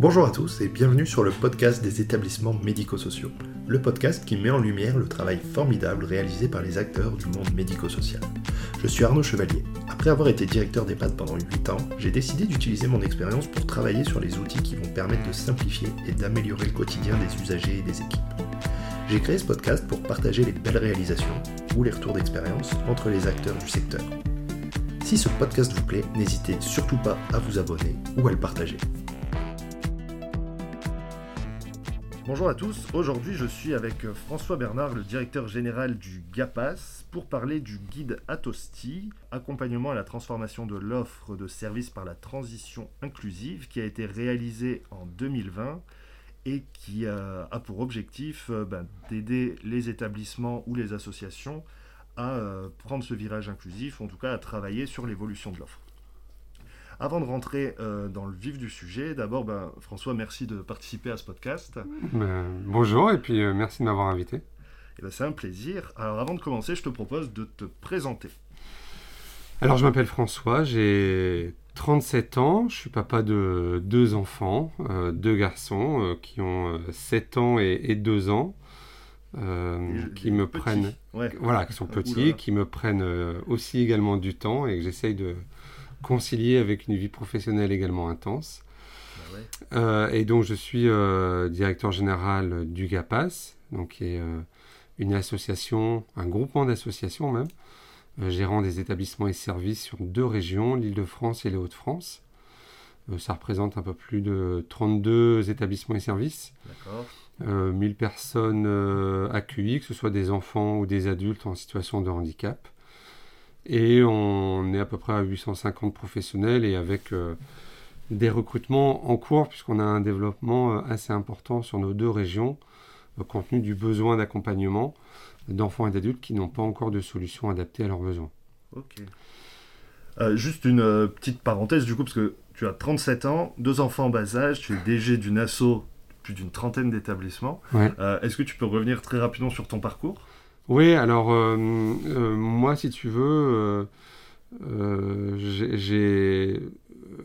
Bonjour à tous et bienvenue sur le podcast des établissements médico-sociaux, le podcast qui met en lumière le travail formidable réalisé par les acteurs du monde médico-social. Je suis Arnaud Chevalier. Après avoir été directeur d'EHPAD pendant 8 ans, j'ai décidé d'utiliser mon expérience pour travailler sur les outils qui vont permettre de simplifier et d'améliorer le quotidien des usagers et des équipes. J'ai créé ce podcast pour partager les belles réalisations ou les retours d'expérience entre les acteurs du secteur. Si ce podcast vous plaît, n'hésitez surtout pas à vous abonner ou à le partager. Bonjour à tous, aujourd'hui je suis avec François Bernard, le directeur général du GAPAS, pour parler du guide Atosti, accompagnement à la transformation de l'offre de services par la transition inclusive, qui a été réalisé en 2020 et qui a, pour objectif euh, ben, d'aider les établissements ou les associations à euh, prendre ce virage inclusif, en tout cas à travailler sur l'évolution de l'offre. Avant de rentrer euh, dans le vif du sujet, d'abord, ben, François, merci de participer à ce podcast. Ben, bonjour et puis merci de m'avoir invité. Eh ben, c'est un plaisir. Alors avant de commencer, je te propose de te présenter. Alors je m'appelle François, j'ai 37 ans, je suis papa de deux enfants, euh, deux garçons euh, qui ont 7 euh, ans et, 2 ans, qui me prennent, voilà, qui sont petits, qui me prennent aussi également du temps et que j'essaye de concilier avec une vie professionnelle également intense. Bah et donc je suis directeur général du GAPAS, donc qui est une association, un groupement d'associations même, euh, gérant des établissements et services sur deux régions, l'Île-de-France et les Hauts-de-France. Euh, ça représente un peu plus de 32 établissements et services. D'accord. 1000 euh, personnes accueillies, que ce soit des enfants ou des adultes en situation de handicap. Et on est à peu près à 850 professionnels et avec des recrutements en cours, puisqu'on a un développement assez important sur nos deux régions, compte tenu du besoin d'accompagnement d'enfants et d'adultes qui n'ont pas encore de solution adaptée à leurs besoins. Ok. Euh, juste une euh, petite parenthèse du coup, parce que tu as 37 ans, deux enfants en bas âge, tu es DG d'une asso, plus d'une trentaine d'établissements. Euh, est-ce que tu peux revenir très rapidement sur ton parcours? Oui, alors moi, si tu veux, j'ai,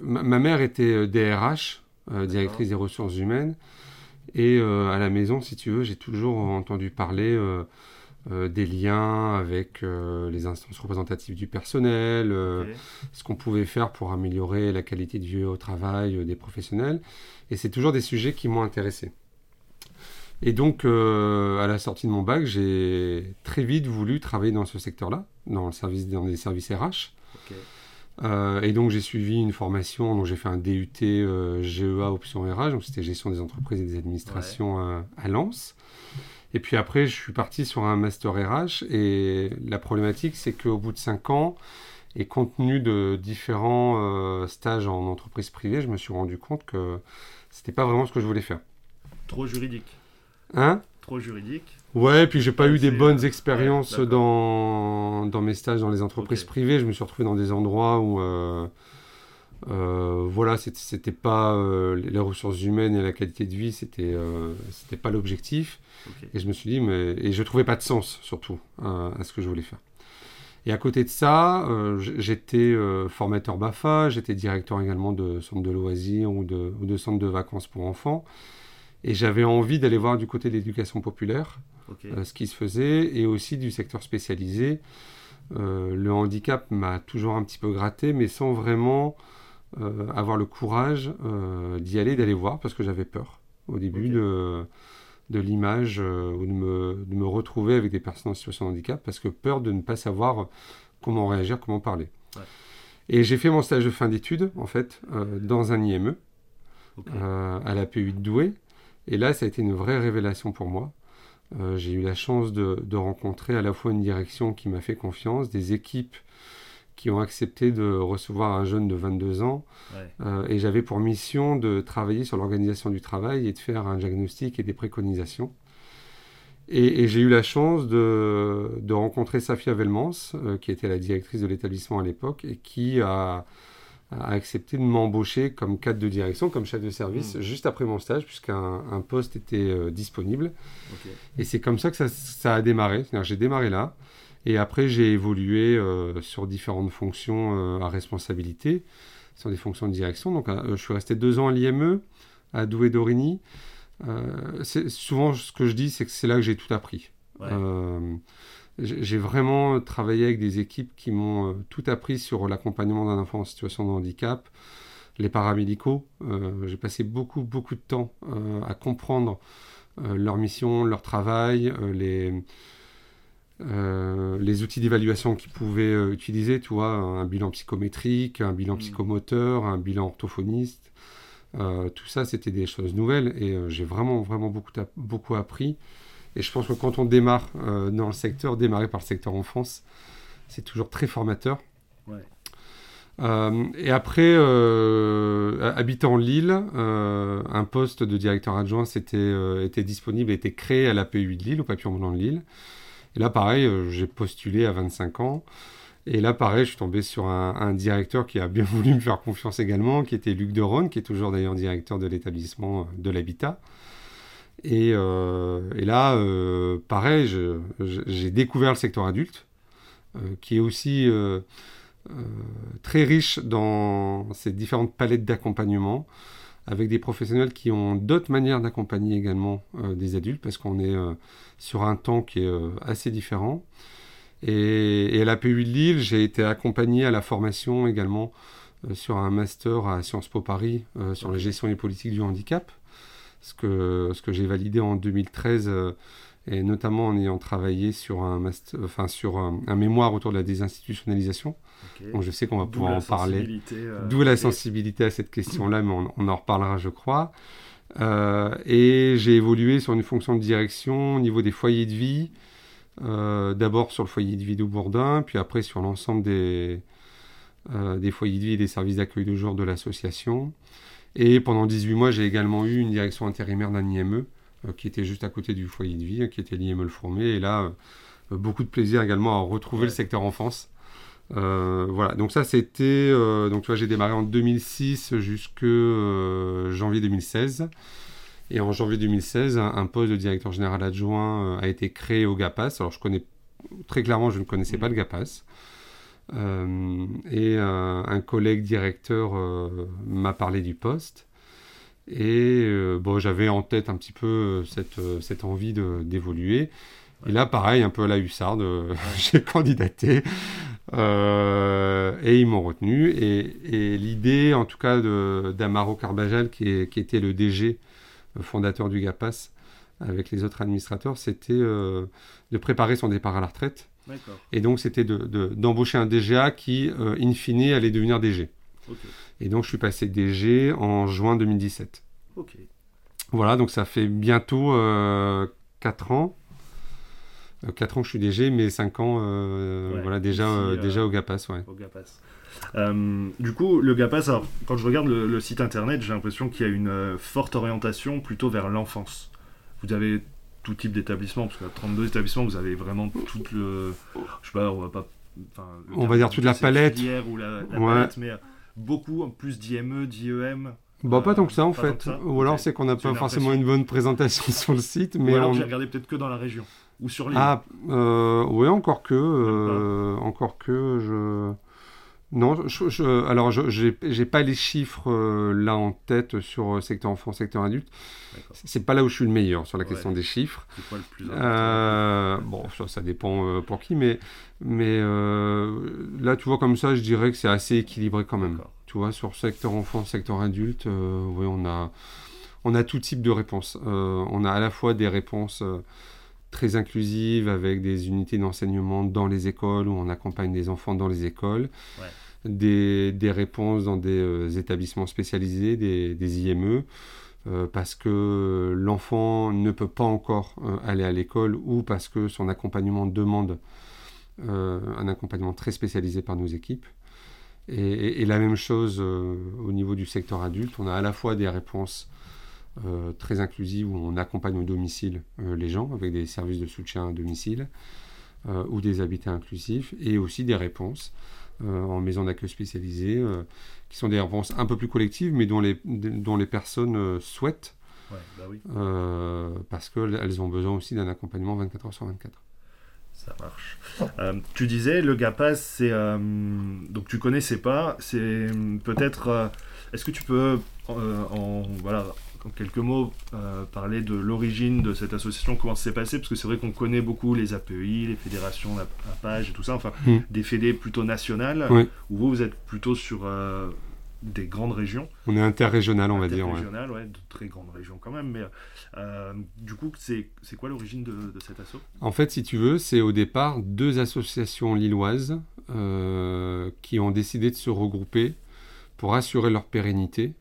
ma, mère était DRH, directrice des ressources humaines, et à la maison, si tu veux, j'ai toujours entendu parler euh, des liens avec euh, les instances représentatives du personnel, euh, ce qu'on pouvait faire pour améliorer la qualité de vie au travail des professionnels. Et c'est toujours des sujets qui m'ont intéressé. Et donc, à la sortie de mon bac, j'ai très vite voulu travailler dans ce secteur-là, dans, le service, dans des services RH. et donc, j'ai suivi une formation, donc j'ai fait un DUT GEA option RH, donc c'était gestion des entreprises et des administrations à Lens. Et puis après, je suis parti sur un master RH. Et la problématique, c'est qu'au bout de 5 ans, et compte tenu de différents euh, stages en entreprise privée, je me suis rendu compte que c'était pas vraiment ce que je voulais faire. Trop juridique. Hein Trop juridique. Ouais, puis j'ai pas eu des bonnes euh, expériences dans, dans mes stages dans les entreprises privées. Je me suis retrouvé dans des endroits où euh, euh, voilà, c'était pas euh, les ressources humaines et la qualité de vie, c'était c'était pas l'objectif. Et je me suis dit, mais et je trouvais pas de sens surtout à ce que je voulais faire. Et à côté de ça, j'étais formateur BAFA, j'étais directeur également de centre de loisirs ou de, ou de centre de vacances pour enfants. Et j'avais envie d'aller voir du côté de l'éducation populaire ce qui se faisait et aussi du secteur spécialisé. le handicap m'a toujours un petit peu gratté, mais sans vraiment euh, avoir le courage euh, d'y aller, d'aller voir, parce que j'avais peur au début de, de l'image euh, ou de me, de me, retrouver avec des personnes en situation de handicap, parce que peur de ne pas savoir comment réagir, comment parler. Et j'ai fait mon stage de fin d'études, en fait, dans un IME, à la PU de Douai. Et là, ça a été une vraie révélation pour moi. j'ai eu la chance de, de, rencontrer à la fois une direction qui m'a fait confiance, des équipes qui ont accepté de recevoir un jeune de 22 ans. Euh, et j'avais pour mission de travailler sur l'organisation du travail et de faire un diagnostic et des préconisations. Et, j'ai eu la chance de, de rencontrer Safia Velmans, euh, qui était la directrice de l'établissement à l'époque, et qui a, accepté de m'embaucher comme cadre de direction, comme chef de service, hmm. juste après mon stage, puisqu'un un poste était euh, disponible. Et c'est comme ça que ça, ça a démarré. J'ai démarré là. Et après, j'ai évolué euh, sur différentes fonctions euh, à responsabilité, sur des fonctions de direction. Donc, je suis resté deux ans à l'IME. à Douai-Dorigny. souvent, ce que je dis, c'est que c'est là que j'ai tout appris. J'ai vraiment travaillé avec des équipes qui m'ont tout appris sur l'accompagnement d'un enfant en situation de handicap, les paramédicaux. j'ai passé beaucoup, beaucoup de temps à comprendre leur mission, leur travail, les euh, les outils d'évaluation qu'ils pouvaient euh, utiliser, tu vois, un bilan psychométrique, un bilan mm. psychomoteur, un bilan orthophoniste. Euh, tout ça, c'était des choses nouvelles et j'ai vraiment, vraiment beaucoup, beaucoup appris. Et je pense que quand on démarre dans le secteur, démarrer par le secteur en France, c'est toujours très formateur. et après, habitant Lille, un poste de directeur adjoint était, était disponible, était créé à l'APU de Lille, au Papillon Blanc de Lille. Et là, pareil, euh, j'ai postulé à 25 ans. Et là, pareil, je suis tombé sur un, directeur qui a bien voulu me faire confiance également, qui était Luc Deron, qui est toujours d'ailleurs directeur de l'établissement euh, de l'habitat. Et, euh, là, pareil, j'ai découvert le secteur adulte, qui est aussi très riche dans ces différentes palettes d'accompagnement avec des professionnels qui ont d'autres manières d'accompagner également euh, des adultes, parce qu'on est euh, sur un temps qui est euh, assez différent. Et, à la PU de Lille, j'ai été accompagné à la formation également sur un master à Sciences Po Paris sur la gestion des politiques du handicap, ce que, ce que j'ai validé en 2013 et notamment en ayant travaillé sur un, master, enfin, sur un, mémoire autour de la désinstitutionnalisation. Donc je sais qu'on va pouvoir en parler. Euh, D'où la sensibilité à cette question-là, mais on, en reparlera, je crois. Euh, et j'ai évolué sur une fonction de direction au niveau des foyers de vie. Euh, d'abord sur le foyer de vie de Bourdin, puis après sur l'ensemble des, des foyers de vie et des services d'accueil de jour de l'association. Et pendant 18 mois, j'ai également eu une direction intérimaire d'un IME, qui était juste à côté du foyer de vie, qui était l'IME Le Fourmé. Et là, beaucoup de plaisir également à retrouver le secteur enfance. Euh, voilà, donc ça c'était. Euh, donc tu vois, j'ai démarré en 2006 jusque euh, janvier 2016. Et en janvier 2016, un, poste de directeur général adjoint a été créé au GAPAS. Alors je connais très clairement, je ne connaissais pas le GAPAS. Et un collègue directeur m'a parlé du poste. Et bon, j'avais en tête un petit peu cette, cette envie d'évoluer. Et là, pareil, un peu à la hussarde, j'ai candidaté. Euh, et ils m'ont retenu. Et, l'idée, en tout cas, d'Amaro Carbajal, qui, était le DG euh, fondateur du GAPAS, avec les autres administrateurs, c'était euh, de préparer son départ à la retraite. Et donc, c'était d'embaucher un DGA qui, in fine, allait devenir DG. Et donc, je suis passé DG en juin 2017. Voilà, donc ça fait bientôt 4 ans. 4 ans que je suis DG, mais 5 ans euh, voilà, déjà, euh, déjà au GAPAS. Ouais. Au GAPAS. Euh, du coup, le GAPAS, alors, quand je regarde le, site internet, j'ai l'impression qu'il y a une forte orientation plutôt vers l'enfance. Vous avez tout type d'établissement, parce qu'à 32 établissements, vous avez vraiment toute le. Je sais pas, on va pas. On va dire toute la palette. Ou la, palette, mais beaucoup, en plus d'IME, d'IEM. Bah, pas tant que ça en fait. Ou alors c'est qu'on n'a pas forcément une bonne présentation sur le site. Mais Ou alors j'ai regardé peut-être que dans la région. Ou sur l'île Ah, euh, oui, encore que. Euh, encore que je. Non, je, alors je n'ai pas les chiffres euh, là en tête sur secteur enfant, secteur adulte. C'est pas là où je suis le meilleur sur la question des chiffres. Quoi le plus Bon, ça, ça dépend pour qui, mais, mais là, tu vois, comme ça, je dirais que c'est assez équilibré quand même. Tu vois, sur secteur enfant, secteur adulte, oui, on a, on a tout type de réponses. on a à la fois des réponses très inclusive avec des unités d'enseignement dans les écoles où on accompagne des enfants dans les écoles, des, des, réponses dans des euh, établissements spécialisés, des, des IME, euh, parce que l'enfant ne peut pas encore euh, aller à l'école ou parce que son accompagnement demande un accompagnement très spécialisé par nos équipes. Et, et la même chose au niveau du secteur adulte, on a à la fois des réponses très inclusive où on accompagne au domicile euh, les gens avec des services de soutien à domicile euh, ou des habitats inclusifs et aussi des réponses en maison d'accueil spécialisée qui sont des réponses un peu plus collectives mais dont les, dont les personnes souhaitent bah parce qu'elles ont besoin aussi d'un accompagnement 24 heures sur 24. Ça marche. tu disais, le GAPAS, c'est. donc tu connaissais pas, c'est peut-être. Est-ce que tu peux en, voilà, en quelques mots, parler de l'origine de cette association, comment ça s'est passé, parce que c'est vrai qu'on connaît beaucoup les API, les fédérations à page et tout ça, enfin, hmm. des fédés plutôt nationales, où vous, vous êtes plutôt sur des grandes régions. On est interrégional, on va dire. Interrégional, ouais. de très grandes régions quand même. Mais euh, du coup, c'est quoi l'origine de, de, cet assaut? En fait, si tu veux, c'est au départ deux associations lilloises euh, qui ont décidé de se regrouper pour assurer leur pérennité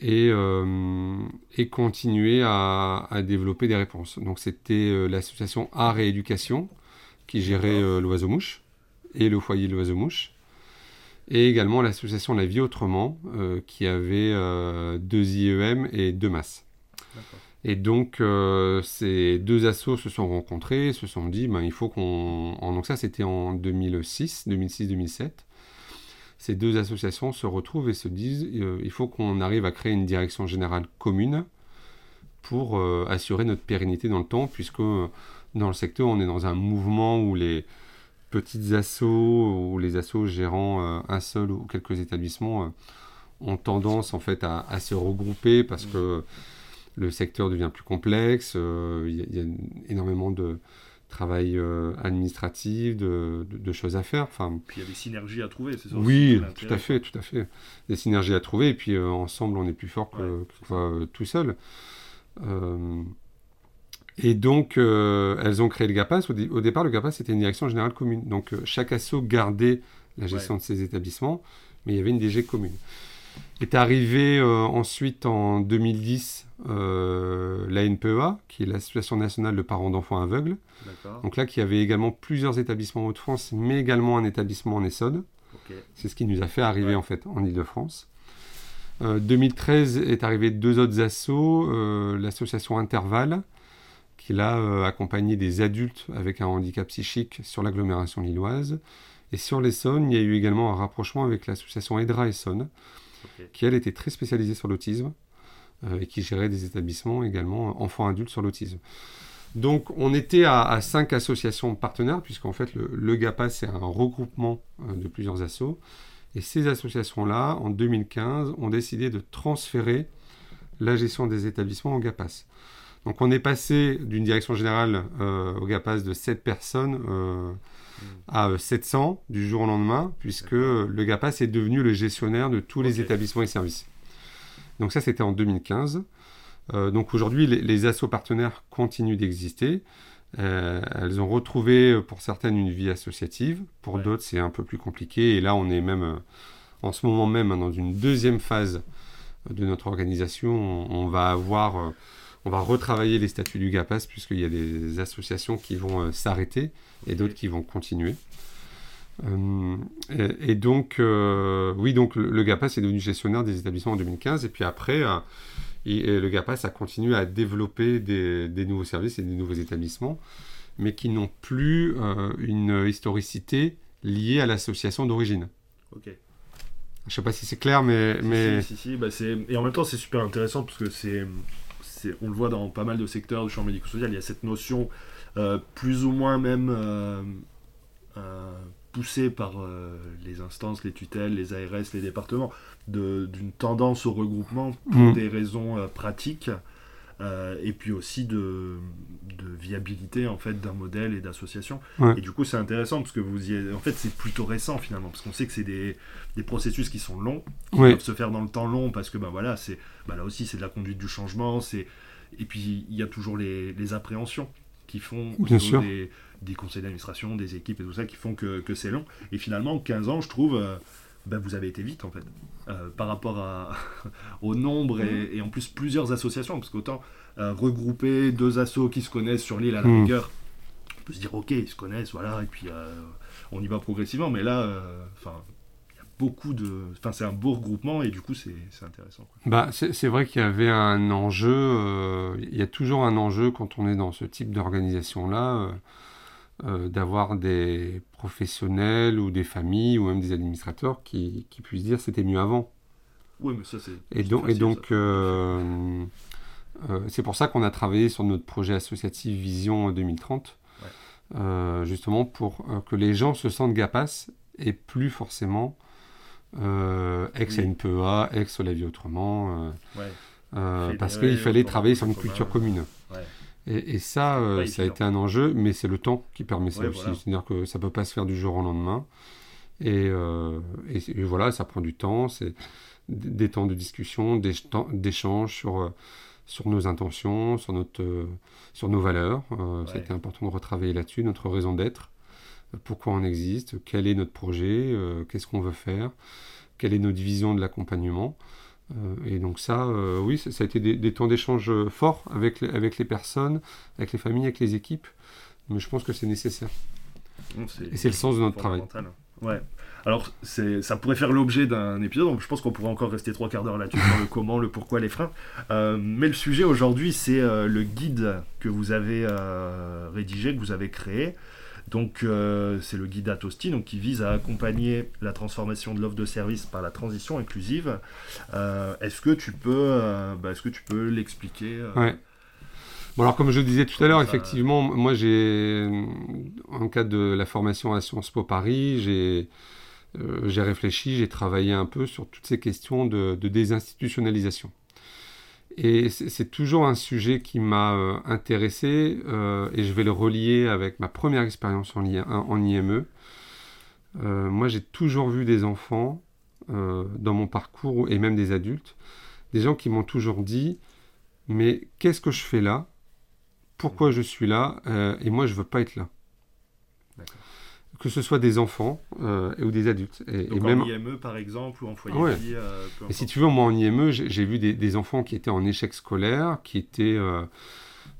et, euh, et continuer à, à, développer des réponses. Donc, c'était l'association Art et Éducation qui gérait l'oiseau-mouche et le foyer de l'oiseau-mouche et également l'association La Vie Autrement, euh, qui avait euh, deux IEM et deux masses. Et donc, euh, ces deux assos se sont rencontrés, se sont dit, ben, il faut qu'on... Donc ça, c'était en 2006, 2006-2007. Ces deux associations se retrouvent et se disent, il faut qu'on arrive à créer une direction générale commune pour assurer notre pérennité dans le temps, puisque dans le secteur, on est dans un mouvement où les, petites assos ou les assos gérant euh, un seul ou quelques établissements euh, ont tendance en fait à, se regrouper parce mmh. que le secteur devient plus complexe, euh, il y, a énormément de travail administratif, de, choses à faire. Enfin, puis il y a des synergies à trouver, c'est ça Oui, tout à fait, tout à fait. Des synergies à trouver et puis ensemble on est plus fort que, que tout seul. Et donc, euh, elles ont créé le GAPAS. Au, départ, le GAPAS, c'était une direction générale commune. Donc, euh, chaque asso gardait la gestion de ses établissements, mais il y avait une DG commune. Est arrivé euh, ensuite en 2010 la NPEA, qui est l'Association nationale de parents d'enfants aveugles. Donc là, qui avait également plusieurs établissements en Haute-France, mais également un établissement en Essonne. C'est ce qui nous a fait arriver en fait en Ile-de-France. 2013 est arrivé deux autres assos, l'association Intervalle, qui a euh, accompagné des adultes avec un handicap psychique sur l'agglomération lilloise. Et sur l'Essonne, il y a eu également un rapprochement avec l'association Edra Essonne, qui elle était très spécialisée sur l'autisme euh, et qui gérait des établissements également enfants-adultes sur l'autisme. Donc on était à, cinq associations partenaires, puisqu'en fait le, le GAPA c'est un regroupement euh, de plusieurs assos. Et ces associations-là, en 2015, ont décidé de transférer la gestion des établissements au GAPAS. Donc on est passé d'une direction générale euh, au GAPAS de 7 personnes euh, à 700 euh, du jour au lendemain, puisque le GAPAS est devenu le gestionnaire de tous les établissements et services. Donc ça, c'était en 2015. donc aujourd'hui, les, les assos partenaires continuent d'exister. elles ont retrouvé pour certaines une vie associative, pour d'autres c'est un peu plus compliqué. Et là, on est même en ce moment même dans une deuxième phase de notre organisation. on va avoir on va retravailler les statuts du GAPAS puisqu'il y a des associations qui vont euh, s'arrêter et d'autres qui vont continuer. Euh, et, donc, euh, oui, donc le, GAPAS est devenu gestionnaire des établissements en 2015 et puis après, le GAPAS a continué à développer des, nouveaux services et des nouveaux établissements, mais qui n'ont plus une historicité liée à l'association d'origine. Ok. Je ne sais pas si c'est clair, mais... mais... Si, si, bah, et en même temps, c'est super intéressant parce que c'est on le voit dans pas mal de secteurs du champ médico-social, il y a cette notion euh, plus ou moins même euh, euh, poussée par les instances, les tutelles, les ARS, les départements, d'une tendance au regroupement pour mmh. des raisons pratiques. Et puis aussi de, viabilité en fait d'un modèle et d'association. Et du coup, c'est intéressant parce que vous y en fait, c'est plutôt récent finalement parce qu'on sait que c'est des, processus qui sont longs, qui peuvent se faire dans le temps long parce que ben voilà, c'est bah, là aussi c'est de la conduite du changement, c'est et puis il y a toujours les, appréhensions qui font des, des, conseils d'administration, des équipes et tout ça qui font que, que c'est long. Et finalement, 15 ans, je trouve, euh, ben, vous avez été vite en fait, euh, par rapport à, au nombre et, et, en plus plusieurs associations, parce qu'autant euh, regrouper deux assos qui se connaissent sur l'île à la hmm. rigueur, on peut se dire ok, ils se connaissent, voilà, et puis euh, on y va progressivement, mais là, euh, enfin. beaucoup de. Enfin, c'est un beau regroupement et du coup, c'est intéressant. Bah, c'est vrai qu'il y avait un enjeu. il y a toujours un enjeu quand on est dans ce type d'organisation-là, d'avoir des professionnels ou des familles ou même des administrateurs qui, qui puissent dire c'était mieux avant. Oui, mais ça, c'est. Et, donc, et donc euh, c'est pour ça qu'on a travaillé sur notre projet associatif Vision 2030, euh, justement pour euh, que les gens se sentent GAPAS et plus forcément ex-NPEA, ex-La Vie Autrement. parce qu'il fallait travailler sur une culture commune. Et, ça, ça a été un enjeu, mais c'est le temps qui permet ça aussi. C'est-à-dire que ça ne peut pas se faire du jour au lendemain. Et, voilà, ça prend du temps. C'est des temps de discussion, d'échange sur, sur nos intentions, sur, notre, sur nos valeurs. C'était important de retravailler là-dessus, notre raison d'être pourquoi on existe, quel est notre projet, euh, qu'est-ce qu'on veut faire, quelle est notre vision de l'accompagnement. Euh, et donc ça, euh, oui, ça, a été des, temps d'échange forts avec les, avec les personnes, avec les familles, avec les équipes. Mais je pense que c'est nécessaire. et c'est le sens de notre travail. Ouais. Alors, ça pourrait faire l'objet d'un épisode, donc je pense qu'on pourrait encore rester trois quarts d'heure là-dessus, sur le comment, le pourquoi, les freins. mais le sujet aujourd'hui, c'est le guide que vous avez rédigé, que vous avez créé. Donc euh, c'est le guide Atosti donc, qui vise à accompagner la transformation de l'offre de service par la transition inclusive. Euh, est-ce que tu peux, euh, bah, est-ce que tu peux l'expliquer ouais. Bon alors comme je disais tout à l'heure, effectivement, moi j'ai, en cas de la formation à Sciences Po Paris, j'ai j'ai réfléchi, j'ai travaillé un peu sur toutes ces questions de désinstitutionnalisation. Et c'est toujours un sujet qui m'a euh, intéressé euh, et je vais le relier avec ma première expérience en, IME. Euh, moi, j'ai toujours vu des enfants dans mon parcours et même des adultes, des gens qui m'ont toujours dit Mais qu'est-ce que je fais là? Pourquoi je suis là? Et moi, je veux pas être là que ce soit des enfants euh, ou des adultes. Et, Donc en IME par exemple ou en foyer de vie, euh, Et si tu veux, moi en IME, j'ai vu des, enfants qui étaient en échec scolaire, qui étaient euh,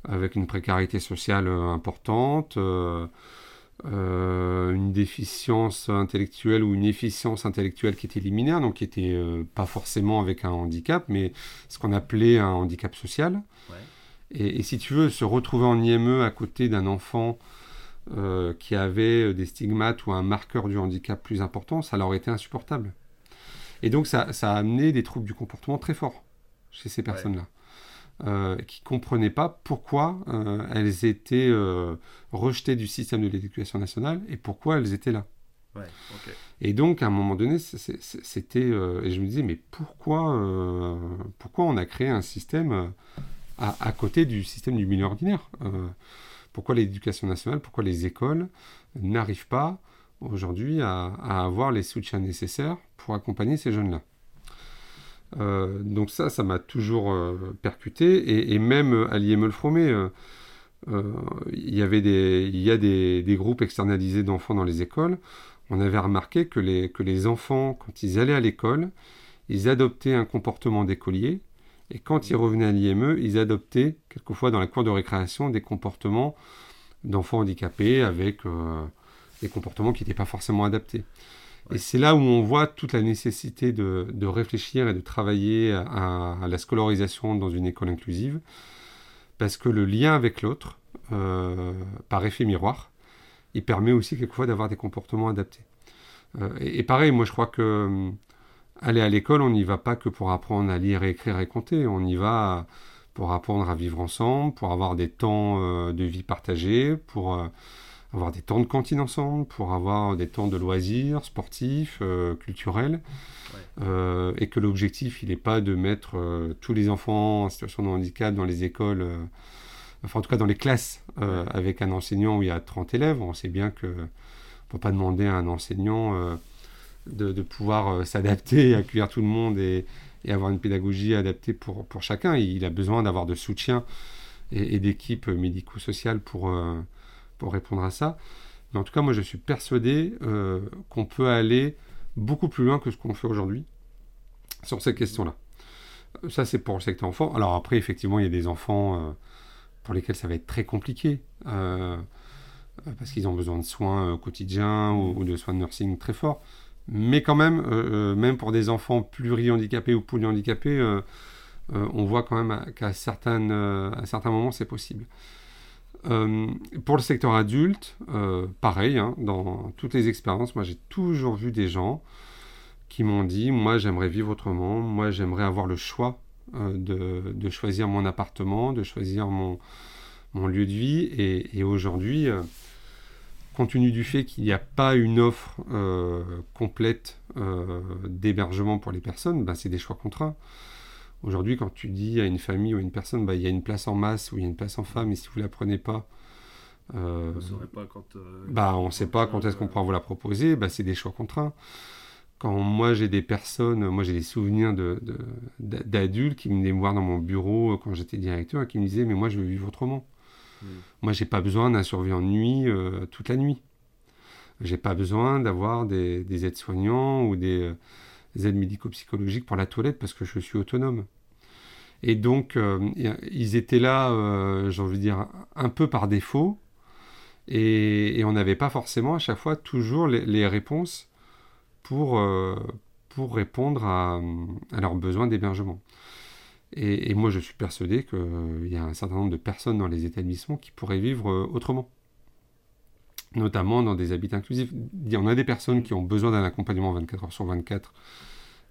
avec une précarité sociale importante, une déficience intellectuelle ou une efficience intellectuelle qui était liminaire, donc qui était pas forcément avec un handicap, mais ce qu'on appelait un handicap social. Et, et, si tu veux, se retrouver en IME à côté d'un enfant euh, qui avaient des stigmates ou un marqueur du handicap plus important, ça leur était insupportable. Et donc ça, a amené des troubles du comportement très forts chez ces personnes-là. Euh, qui ne comprenaient pas pourquoi euh, elles étaient rejetées du système de l'éducation nationale et pourquoi elles étaient là. Et donc, à un moment donné, c'était. et je me disais, mais pourquoi, pourquoi on a créé un système à, à, côté du système du milieu ordinaire pourquoi l'éducation nationale, pourquoi les écoles n'arrivent pas aujourd'hui à, avoir les soutiens nécessaires pour accompagner ces jeunes-là. Euh, donc ça, ça m'a toujours euh, percuté, et, même à l'IME euh, il y avait des, a des, groupes externalisés d'enfants dans les écoles. On avait remarqué que les, que les enfants, quand ils allaient à l'école, ils adoptaient un comportement d'écolier, et quand ils revenaient à l'IME, ils adoptaient, quelquefois dans la cour de récréation, des comportements d'enfants handicapés avec euh, des comportements qui n'étaient pas forcément adaptés. Et c'est là où on voit toute la nécessité de, réfléchir et de travailler à, la scolarisation dans une école inclusive, parce que le lien avec l'autre, euh, par effet miroir, il permet aussi quelquefois d'avoir des comportements adaptés. Euh, et, pareil, moi je crois que aller à l'école, on n'y va pas que pour apprendre à lire, écrire et compter. On y va pour apprendre à vivre ensemble, pour avoir des temps euh, de vie partagés, pour euh, avoir des temps de cantine ensemble, pour avoir des temps de loisirs sportifs, euh, culturels. et que l'objectif, il n'est pas de mettre tous les enfants en situation de handicap dans les écoles, enfin en tout cas dans les classes, avec un enseignant où il y a 30 élèves. On sait bien que ne peut pas demander à un enseignant de, pouvoir euh, s'adapter, accueillir tout le monde et, avoir une pédagogie adaptée pour, pour chacun. Il a besoin d'avoir de soutien et, d'équipes médico-sociales pour, euh, pour répondre à ça. Mais en tout cas, moi, je suis persuadé euh, qu'on peut aller beaucoup plus loin que ce qu'on fait aujourd'hui sur ces questions-là. Ça, c'est pour le secteur enfant. Alors après, effectivement, il y a des enfants pour lesquels ça va être très compliqué. parce qu'ils ont besoin de soins quotidiens ou, ou, de soins de nursing très forts. Mais quand même, euh, euh, même pour des enfants pluri-handicapés ou polyhandicapés, euh, on voit quand même qu'à certains moments, c'est possible. pour le secteur adulte, pareil, hein, dans toutes les expériences, moi j'ai toujours vu des gens qui m'ont dit, moi j'aimerais vivre autrement, moi j'aimerais avoir le choix de, choisir mon appartement, de choisir mon, lieu de vie. Et aujourd'hui, compte tenu du fait qu'il n'y a pas une offre euh, complète euh, d'hébergement pour les personnes, ben, c'est des choix contraints. Aujourd'hui, quand tu dis à une famille ou à une personne, bah, il y a une place en masse ou il y a une place en femme, et si vous ne la prenez pas, euh, on pas quand, euh, bah, on ne sait pas quand est-ce qu'on pourra vous la proposer, bah, c'est des choix contraints. Quand moi j'ai des personnes, moi j'ai des souvenirs d'adultes de, qui venaient me voir dans mon bureau quand j'étais directeur et qui me disaient Mais moi je veux vivre autrement. Hmm. Moi j'ai pas besoin d'un surveillant de nuit toute la nuit. J'ai pas besoin d'avoir des, des aides-soignants ou des, aides médico-psychologiques pour la toilette parce que je suis autonome. Et donc, euh, ils étaient là, euh, j'ai envie de dire, un peu par défaut. Et, on n'avait pas forcément à chaque fois toujours les, réponses pour, euh, pour répondre à, leurs besoins d'hébergement. Et, moi, je suis persuadé qu'il y a un certain nombre de personnes dans les établissements qui pourraient vivre autrement notamment dans des habitats inclusifs. Il y en a des personnes qui ont besoin d'un accompagnement 24 heures sur 24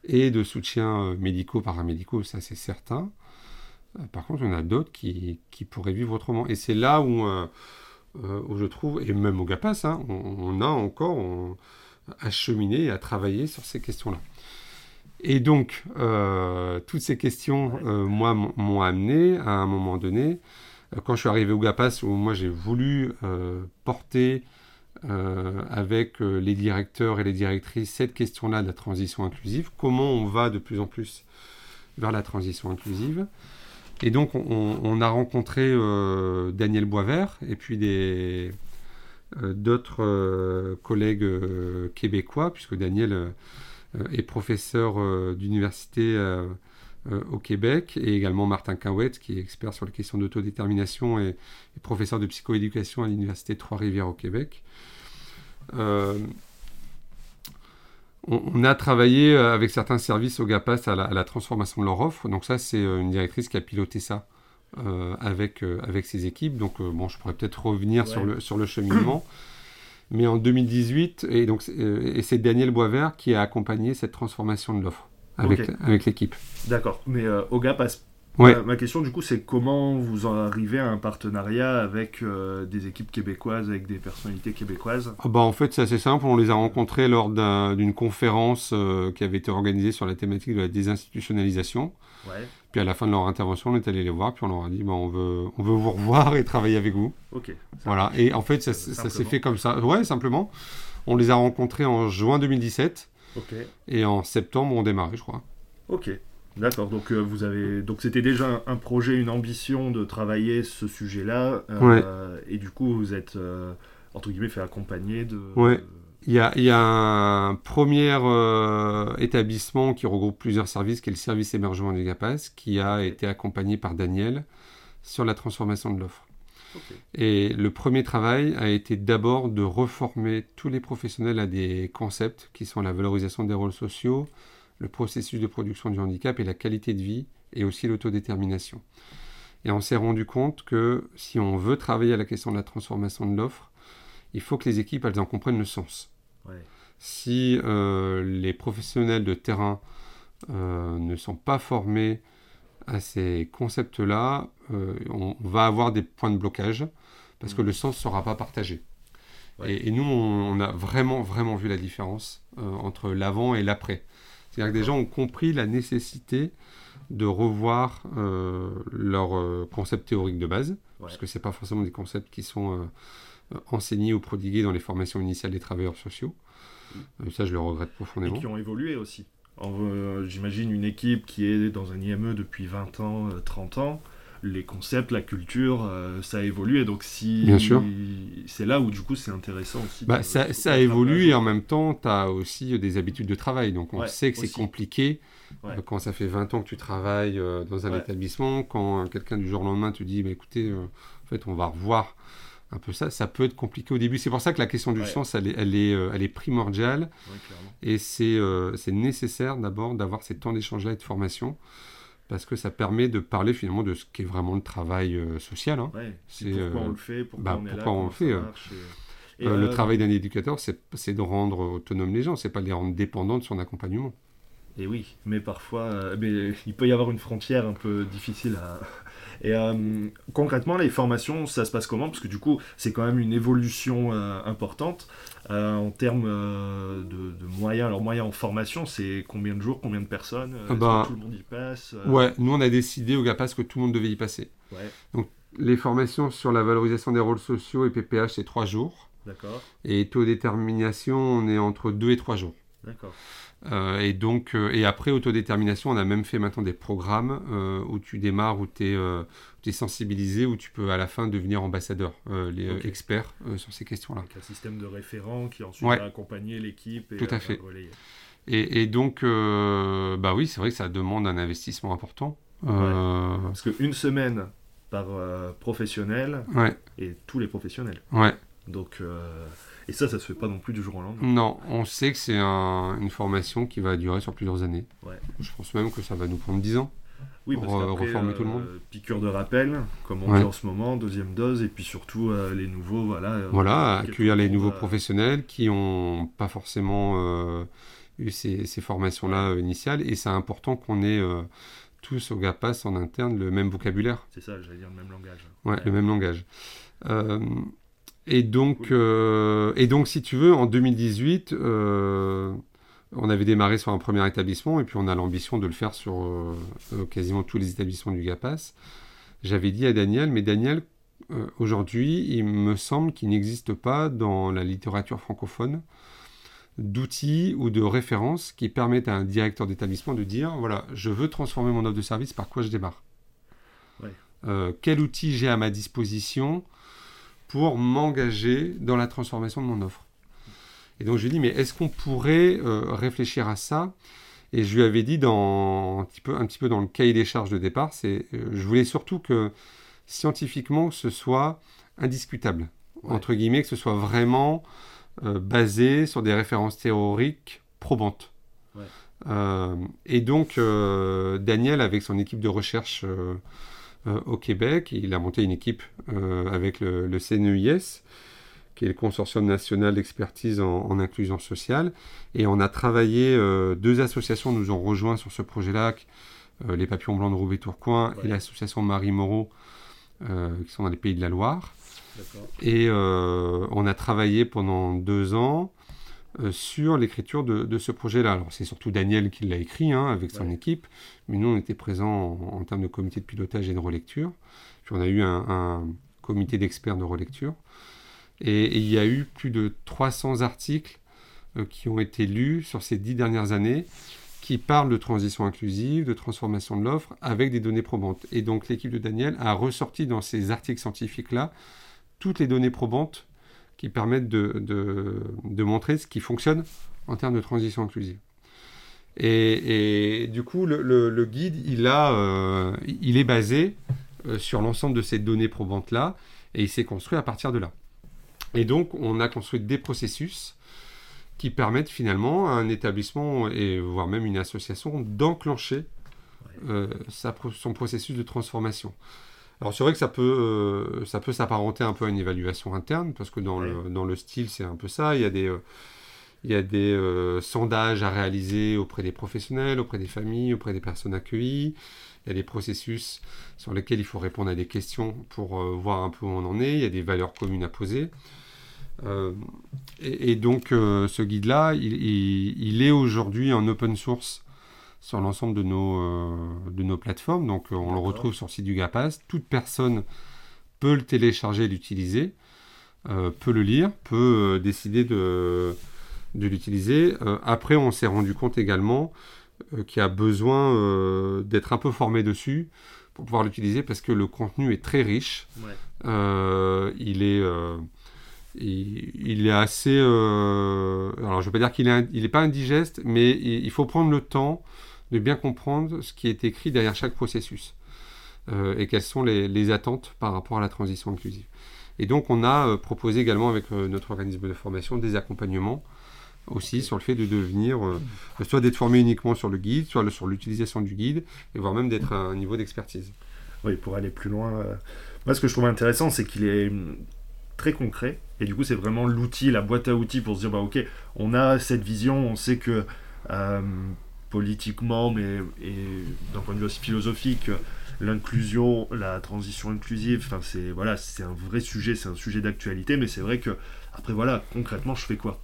et de soutien euh, médicaux, paramédicaux, ça c'est certain. Euh, par contre, il y en a d'autres qui, pourraient vivre autrement. Et c'est là où, euh, où je trouve, et même au GAPAS, hein, on, a encore à cheminer et à travailler sur ces questions-là. Et donc, toutes ces questions, moi, m'ont amené à un moment donné euh, quand je suis arrivé au GAPAS, où moi j'ai voulu euh, porter euh, avec les directeurs et les directrices cette question-là de la transition inclusive, comment on va de plus en plus vers la transition inclusive. Et donc on, a rencontré Daniel Boisvert et puis d'autres collègues québécois, puisque Daniel est professeur d'université euh, au Québec, et également Martin Cahouet, qui est expert sur les questions d'autodétermination et, professeur de psychoéducation à l'Université Trois-Rivières au Québec. Euh, on, a travaillé euh, avec certains services au GAPAS à la, transformation de leur offre. Donc ça, c'est une directrice qui a piloté ça avec, avec ses équipes. Donc bon, je pourrais peut-être revenir sur, le, sur le cheminement. Mais en 2018, et donc et c'est Daniel Boisvert qui a accompagné cette transformation de l'offre avec, avec l'équipe. D'accord. Mais euh, Oga passe. Ma, question du coup, c'est comment vous en arrivez à un partenariat avec euh, des équipes québécoises, avec des personnalités québécoises? Ah bah, En fait, c'est assez simple. On les a rencontrés lors d'une conférence euh, qui avait été organisée sur la thématique de la désinstitutionnalisation. Ouais. Puis à la fin de leur intervention, on est allé les voir, puis on leur a dit bah, on, veut, on veut vous revoir et travailler avec vous. Ok. Voilà. Et en fait, ça, ça s'est fait comme ça. Ouais, simplement. On les a rencontrés en juin 2017. Et en septembre, on démarrait, je crois. Ok. D'accord, donc euh, vous avez donc c'était déjà un, projet, une ambition de travailler ce sujet-là, euh, et du coup vous êtes euh, entre guillemets fait accompagner de. Ouais. Il y, a, il y a, un premier établissement qui regroupe plusieurs services, qui est le service émergement du GAPAS, qui a été accompagné par Daniel sur la transformation de l'offre. Et le premier travail a été d'abord de reformer tous les professionnels à des concepts qui sont la valorisation des rôles sociaux, le processus de production du handicap et la qualité de vie, et aussi l'autodétermination. Et on s'est rendu compte que si on veut travailler à la question de la transformation de l'offre, il faut que les équipes elles en comprennent le sens. Si euh, les professionnels de terrain euh, ne sont pas formés à ces concepts-là, euh, on va avoir des points de blocage parce que mm. le sens ne sera pas partagé. Et, nous, on, a vraiment, vraiment vu la différence entre l'avant et l'après. C'est-à-dire que des gens ont compris la nécessité de revoir leurs concepts théoriques de base, parce que ce pas forcément des concepts qui sont enseignés ou prodigués dans les formations initiales des travailleurs sociaux. Mm. ça, je le regrette profondément. Et qui ont évolué aussi. Euh, j'imagine une équipe qui est dans un IME depuis 20 ans, 30 euh, ans, les concepts, la culture, euh, ça a évolué. Donc si Bien sûr. c'est là où du coup c'est intéressant aussi. Bah, ça, ça évolue et en même temps tu as aussi des habitudes de travail. Donc on sait que c'est compliqué quand ça fait 20 ans que tu travailles dans un établissement, quand quelqu'un du jour au lendemain te dit bah, écoutez, en fait on va revoir un peu ça, ça peut être compliqué au début. C'est pour ça que la question du sens, elle est, elle est, euh, elle est primordiale. et euh, c'est nécessaire d'abord d'avoir ces temps d'échange-là et de formation, parce que ça permet de parler finalement de ce qui est vraiment le travail euh, social. Hein. C'est pourquoi on le fait, pourquoi bah, on est pourquoi on le fait. le travail d'un éducateur, c'est de rendre autonome les gens, c'est pas de les rendre dépendants de son accompagnement. Et oui, mais parfois, mais il peut y avoir une frontière un peu difficile à, et euh, concrètement, les formations, ça se passe comment? Parce que du coup, c'est quand même une évolution euh, importante euh, en termes de, moyens. Alors, moyens en formation, c'est combien de jours, combien de personnes? Ah bah, Tout le monde y passe Ouais, nous, on a décidé au GAPAS que tout le monde devait y passer. Ouais. Donc, les formations sur la valorisation des rôles sociaux et PPH, c'est trois jours. D'accord. Et taux détermination, on est entre deux et trois jours. D'accord. Euh, et donc, euh, et après autodétermination, on a même fait maintenant des programmes euh, où tu démarres, où tu es, sensibilisé, où tu peux à la fin devenir ambassadeur, les experts sur ces questions-là. un système de référent qui ensuite va accompagner l'équipe et Tout à fait. Et, et, donc, bah oui, c'est vrai que ça demande un investissement important. Parce qu'une semaine par professionnel et tous les professionnels. Ouais. Donc, et ça, ça se fait pas non plus du jour au lendemain. Non, on sait que c'est une formation qui va durer sur plusieurs années. Je pense même que ça va nous prendre 10 ans. Oui, pour parce euh, reformer tout le monde. Euh, piqûre de rappel, comme on dit en ce moment, deuxième dose, et puis surtout euh, les nouveaux, voilà. voilà, accueillir les nouveaux professionnels qui n'ont pas forcément eu ces, ces formations-là initiales, et c'est important qu'on ait tous au GAPAS en interne le même vocabulaire. C'est ça, j'allais dire le même langage. Ouais, le même langage. Et donc, euh, et donc, si tu veux, en 2018, euh, on avait démarré sur un premier établissement et puis on a l'ambition de le faire sur euh, quasiment tous les établissements du GAPAS. J'avais dit à Daniel, mais Daniel, aujourd'hui, il me semble qu'il n'existe pas dans la littérature francophone d'outils ou de références qui permettent à un directeur d'établissement de dire, voilà, je veux transformer mon offre de service, par quoi je démarre? Quel outil j'ai à ma disposition pour m'engager dans la transformation de mon offre. Et donc je lui ai dit, mais est-ce qu'on pourrait euh, réfléchir à ça? Et je lui avais dit, dans, un, petit peu, un petit peu dans le cahier des charges de départ, c'est, euh, je voulais surtout que scientifiquement, ce soit indiscutable, entre guillemets, que ce soit vraiment euh, basé sur des références théoriques probantes. et donc, Daniel, avec son équipe de recherche au Québec. Il a monté une équipe euh, avec le, le, CNEIS, qui est le Consortium national d'expertise en, inclusion sociale. Et on a travaillé, euh, deux associations nous ont rejoints sur ce projet-là, les Papillons Blancs de Roubaix-Tourcoing et l'association Marie Moreau, qui sont dans les Pays de la Loire. Et on a travaillé pendant deux ans euh, sur l'écriture de, ce projet-là. Alors c'est surtout Daniel qui l'a écrit hein, avec son équipe, mais nous on était présents en, termes de comité de pilotage et de relecture. Puis on a eu un, comité d'experts de relecture. Et, il y a eu plus de 300 articles euh, qui ont été lus sur ces dix dernières années qui parlent de transition inclusive, de transformation de l'offre avec des données probantes. Et donc l'équipe de Daniel a ressorti dans ces articles scientifiques-là toutes les données probantes qui permettent de, de, montrer ce qui fonctionne en termes de transition inclusive. Et, du coup, le, le, guide, il, a, euh, il est basé euh, sur l'ensemble de ces données probantes-là, et il s'est construit à partir de là. Et donc, on a construit des processus qui permettent finalement à un établissement, et voire même une association, d'enclencher euh, son processus de transformation. Alors c'est vrai que ça peut, euh, ça peut s'apparenter un peu à une évaluation interne, parce que dans, le, dans le style, c'est un peu ça. Il y a des, euh, il y a des euh, sondages à réaliser auprès des professionnels, auprès des familles, auprès des personnes accueillies. Il y a des processus sur lesquels il faut répondre à des questions pour voir un peu où on en est. Il y a des valeurs communes à poser. Et, donc ce guide-là, il, il, est aujourd'hui en open source sur l'ensemble de, nos, euh, de nos plateformes. Donc euh, on le retrouve sur le site du GAPAS. Toute personne peut le télécharger et l'utiliser, euh, peut le lire, peut décider de, de l'utiliser. après, on s'est rendu compte également qu'il y a besoin d'être un peu formé dessus pour pouvoir l'utiliser parce que le contenu est très riche. il est il, est assez. alors, je ne veux pas dire qu'il n'est il est pas indigeste, mais il, faut prendre le temps de bien comprendre ce qui est écrit derrière chaque processus euh, et quelles sont les, attentes par rapport à la transition inclusive. Et donc on a euh, proposé également avec euh, notre organisme de formation des accompagnements aussi sur le fait de devenir, soit d'être formé uniquement sur le guide, soit sur l'utilisation du guide, et voire même d'être à un niveau d'expertise. Oui, pour aller plus loin. Moi, ce que je trouve intéressant, c'est qu'il est hum, très concret, et du coup, c'est vraiment l'outil, la boîte à outils pour se dire, bah ok, on a cette vision, on sait que politiquement, mais et d'un point de vue aussi philosophique, l'inclusion, la transition inclusive, enfin c'est voilà, c'est un vrai sujet, c'est un sujet d'actualité, mais c'est vrai que après voilà, concrètement, je fais quoi?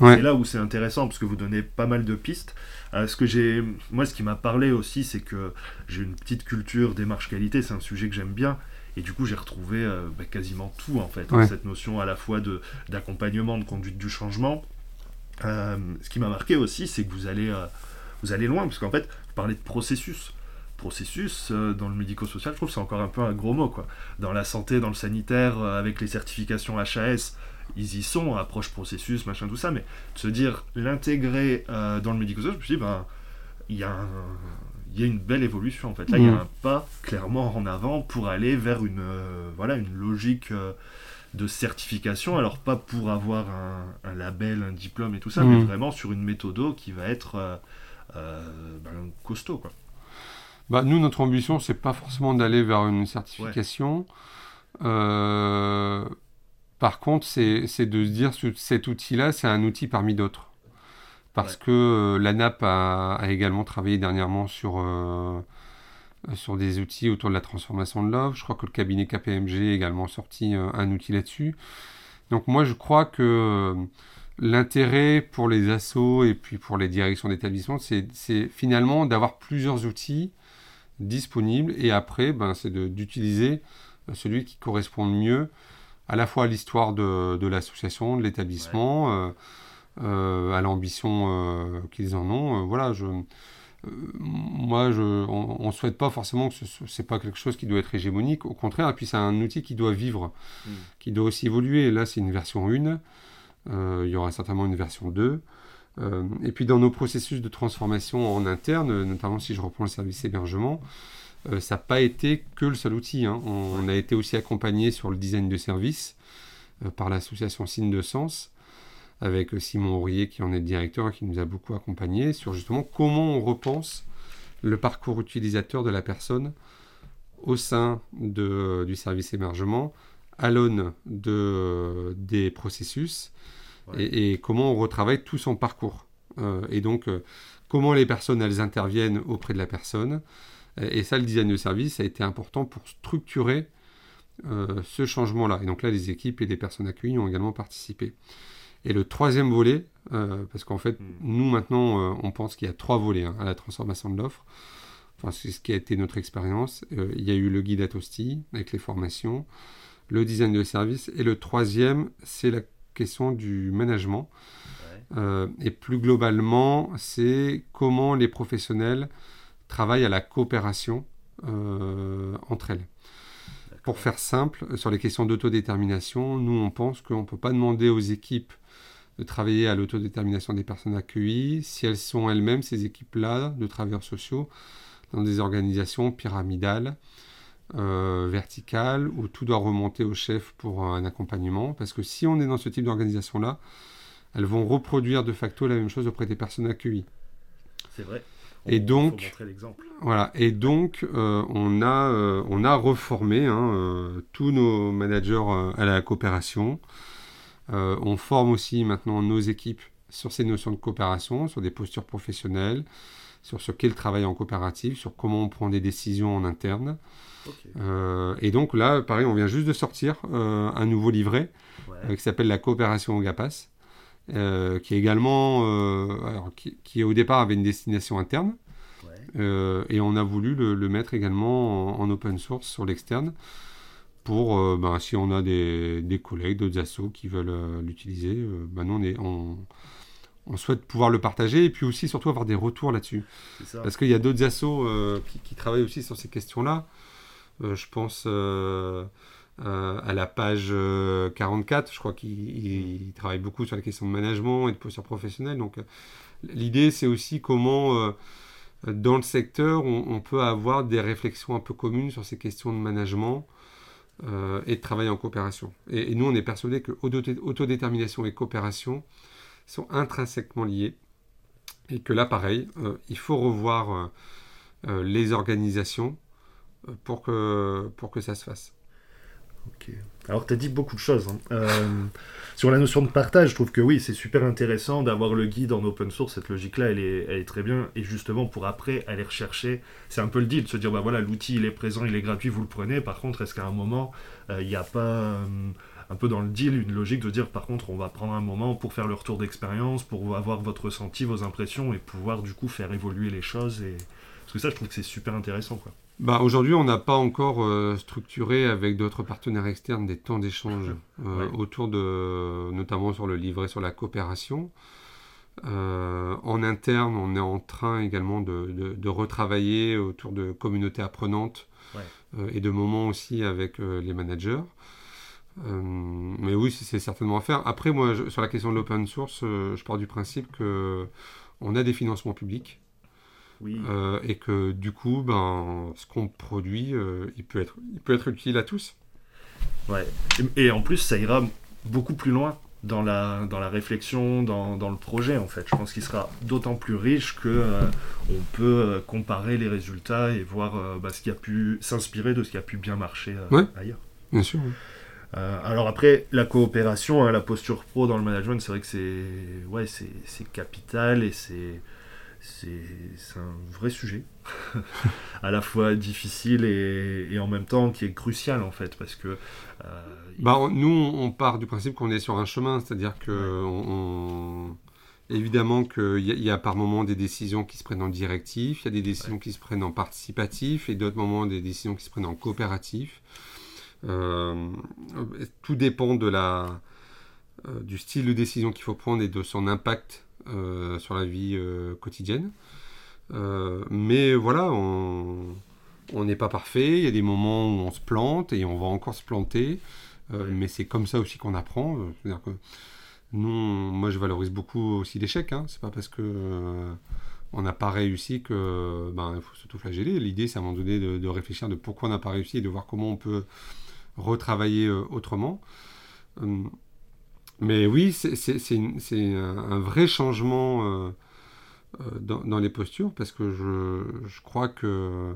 C'est là où c'est intéressant parce que vous donnez pas mal de pistes. Euh, ce que j'ai, moi, ce qui m'a parlé aussi, c'est que j'ai une petite culture démarche qualité, c'est un sujet que j'aime bien. Et du coup, j'ai retrouvé euh, bah, quasiment tout en fait, cette notion à la fois de d'accompagnement, de conduite du changement. Euh, ce qui m'a marqué aussi, c'est que vous allez vous allez loin, parce qu'en fait, vous parlez de processus processus euh, dans le médico-social, je trouve que c'est encore un peu un gros mot. Quoi. Dans la santé, dans le sanitaire, euh, avec les certifications HAS, ils y sont, approche processus, machin, tout ça, mais de se dire l'intégrer euh, dans le médico-social, je me suis dit, ben, il y a il y a une belle évolution en fait. Là, il y a mmh. un pas clairement en avant pour aller vers une, voilà, une logique de certification. Alors, pas pour avoir un, label, un diplôme et tout ça, mais mmh. vraiment sur une méthode qui va être ben, costaud. Quoi. Bah, nous, notre ambition, c'est pas forcément d'aller vers une certification. Euh, par contre, c'est de se dire que cet outil-là, c'est un outil parmi d'autres. Parce que euh, l'ANAP a, également travaillé dernièrement sur, euh, sur des outils autour de la transformation de l'offre. Je crois que le cabinet KPMG a également sorti un outil là-dessus. Donc moi, je crois que l'intérêt pour les assos et puis pour les directions d'établissement, c'est finalement d'avoir plusieurs outils disponible. Et après, ben, c'est d'utiliser euh, celui qui correspond le mieux à la fois à l'histoire de, l'association, de l'établissement, euh, euh, à l'ambition qu'ils en ont. voilà, je, moi, je, on ne souhaite pas forcément que ce n'est pas quelque chose qui doit être hégémonique. Au contraire, et puis c'est un outil qui doit vivre, hmm. qui doit aussi évoluer. Là, c'est une version 1. Il y aura certainement une version 2. Euh, et puis dans nos processus de transformation en interne, notamment si je reprends le service hébergement, euh, ça n'a pas été que le seul outil. Hein. On, a été aussi accompagné sur le design de service euh, par l'association Signe de Sens, avec Simon Aurier qui en est le directeur et qui nous a beaucoup accompagné sur justement comment on repense le parcours utilisateur de la personne au sein de, du service hébergement, à l'aune de, des processus et, comment on retravaille tout son parcours. Euh, et donc, euh, comment les personnes, elles interviennent auprès de la personne. Et, ça, le design de service a été important pour structurer euh, ce changement-là. Et donc là, les équipes et les personnes accueillies ont également participé. Et le troisième volet, parce qu'en fait, hmm. nous maintenant, on pense qu'il y a trois volets hein, à la transformation de l'offre. Enfin, c'est ce qui a été notre expérience. il y a eu le guide Atosti avec les formations, le design de service, et le troisième, c'est la question du management. Euh, et plus globalement, c'est comment les professionnels travaillent à la coopération euh, entre elles. Pour faire simple, sur les questions d'autodétermination, nous on pense qu'on ne peut pas demander aux équipes de travailler à l'autodétermination des personnes accueillies si elles sont elles-mêmes, ces équipes-là, de travailleurs sociaux, dans des organisations pyramidales euh, verticale où tout doit remonter au chef pour un accompagnement. Parce que si on est dans ce type d'organisation-là, elles vont reproduire de facto la même chose auprès des personnes accueillies. C'est vrai. et donc, voilà. Et donc, euh, on a euh, on a reformé hein, tous nos managers à la coopération. on forme aussi maintenant nos équipes sur ces notions de coopération, sur des postures professionnelles, sur ce qu'est le travail en coopérative, sur comment on prend des décisions en interne. Euh, et donc là, pareil, on vient juste de sortir euh, un nouveau livret euh, qui s'appelle La coopération au GAPAS, qui est également, alors, qui, au départ avait une destination interne, et on a voulu le, mettre également en, open source sur l'externe pour, ben, si on a des, des collègues, d'autres assos qui veulent l'utiliser, ben, on est, on, on souhaite pouvoir le partager et puis aussi surtout avoir des retours là-dessus. Parce qu'il y a d'autres assos qui, qui, travaillent aussi sur ces questions-là. Euh, je pense euh, euh, à la page 44, je crois qu'il travaille beaucoup sur la question de management et de posture professionnelle. Donc l'idée, c'est aussi comment dans le secteur, on, peut avoir des réflexions un peu communes sur ces questions de management et de travail en coopération. Et, nous, on est persuadé que autodétermination et coopération sont intrinsèquement liés. Et que là, pareil, il faut revoir les organisations pour que, pour que ça se fasse. Ok. Alors, tu as dit beaucoup de choses. Hein. Euh, sur la notion de partage, je trouve que oui, c'est super intéressant d'avoir le guide en open source. Cette logique-là, elle est, très bien. Et justement, pour après aller rechercher, c'est un peu le deal de se dire bah voilà, l'outil, il est présent, il est gratuit, vous le prenez. Par contre, est-ce qu'à un moment, euh, il n'y a pas. Euh, un peu dans le deal, une logique de dire par contre on va prendre un moment pour faire le retour d'expérience, pour avoir votre ressenti, vos impressions et pouvoir du coup faire évoluer les choses. Parce que ça je trouve que c'est super intéressant. Quoi. Bah, Aujourd'hui, on n'a pas encore euh, structuré avec d'autres partenaires externes des temps d'échange euh, autour de, notamment sur le livret, sur la coopération. Euh, en interne, on est en train également de, de, retravailler autour de communautés apprenantes et de moments aussi avec les managers. mais oui, c'est certainement à faire. Après, moi, sur la question de l'open source, je pars du principe que on a des financements publics euh, et que du coup, ben, ce qu'on produit, euh, il, peut être, il peut être utile à tous. Ouais. Et, en plus, ça ira beaucoup plus loin dans la, dans la réflexion, dans, dans le projet, en fait. Je pense qu'il sera d'autant plus riche que euh, on peut comparer les résultats et voir bah, ce qui a pu s'inspirer de ce qui a pu bien marcher ailleurs. Bien sûr. alors après, la coopération, hein, la posture pro dans le management, c'est vrai que c'est ouais, c'est capital et c'est c'est un vrai sujet, à la fois difficile et, en même temps qui est crucial en fait, parce que... Euh, bah, nous, on part du principe qu'on est sur un chemin, c'est-à-dire que... évidemment qu'il y, y, a par moments des décisions qui se prennent en directif, il y a des décisions qui se prennent en participatif, et d'autres moments des décisions qui se prennent en coopératif. Euh, tout dépend de la, euh, du style de décision qu'il faut prendre et de son impact sur la vie euh, quotidienne. Euh, mais voilà, on n'est pas parfait, il y a des moments où on se plante et on va encore se planter, mais c'est comme ça aussi qu'on apprend. C'est-à-dire que nous, moi je valorise beaucoup aussi l'échec, hein. c'est pas parce que on n'a pas réussi que ben, il faut se tout flageller. L'idée, c'est à un moment donné de, réfléchir de pourquoi on n'a pas réussi et de voir comment on peut retravailler autrement. Mais oui, c'est un vrai changement euh, euh, dans, les postures parce que je, crois que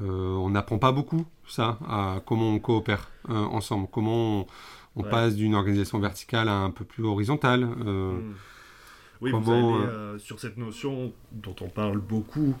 euh, on n'apprend pas beaucoup ça, à comment on coopère ensemble, comment on, passe d'une organisation verticale à un peu plus horizontale. Hmm. Oui, vous allez sur cette notion dont on parle beaucoup,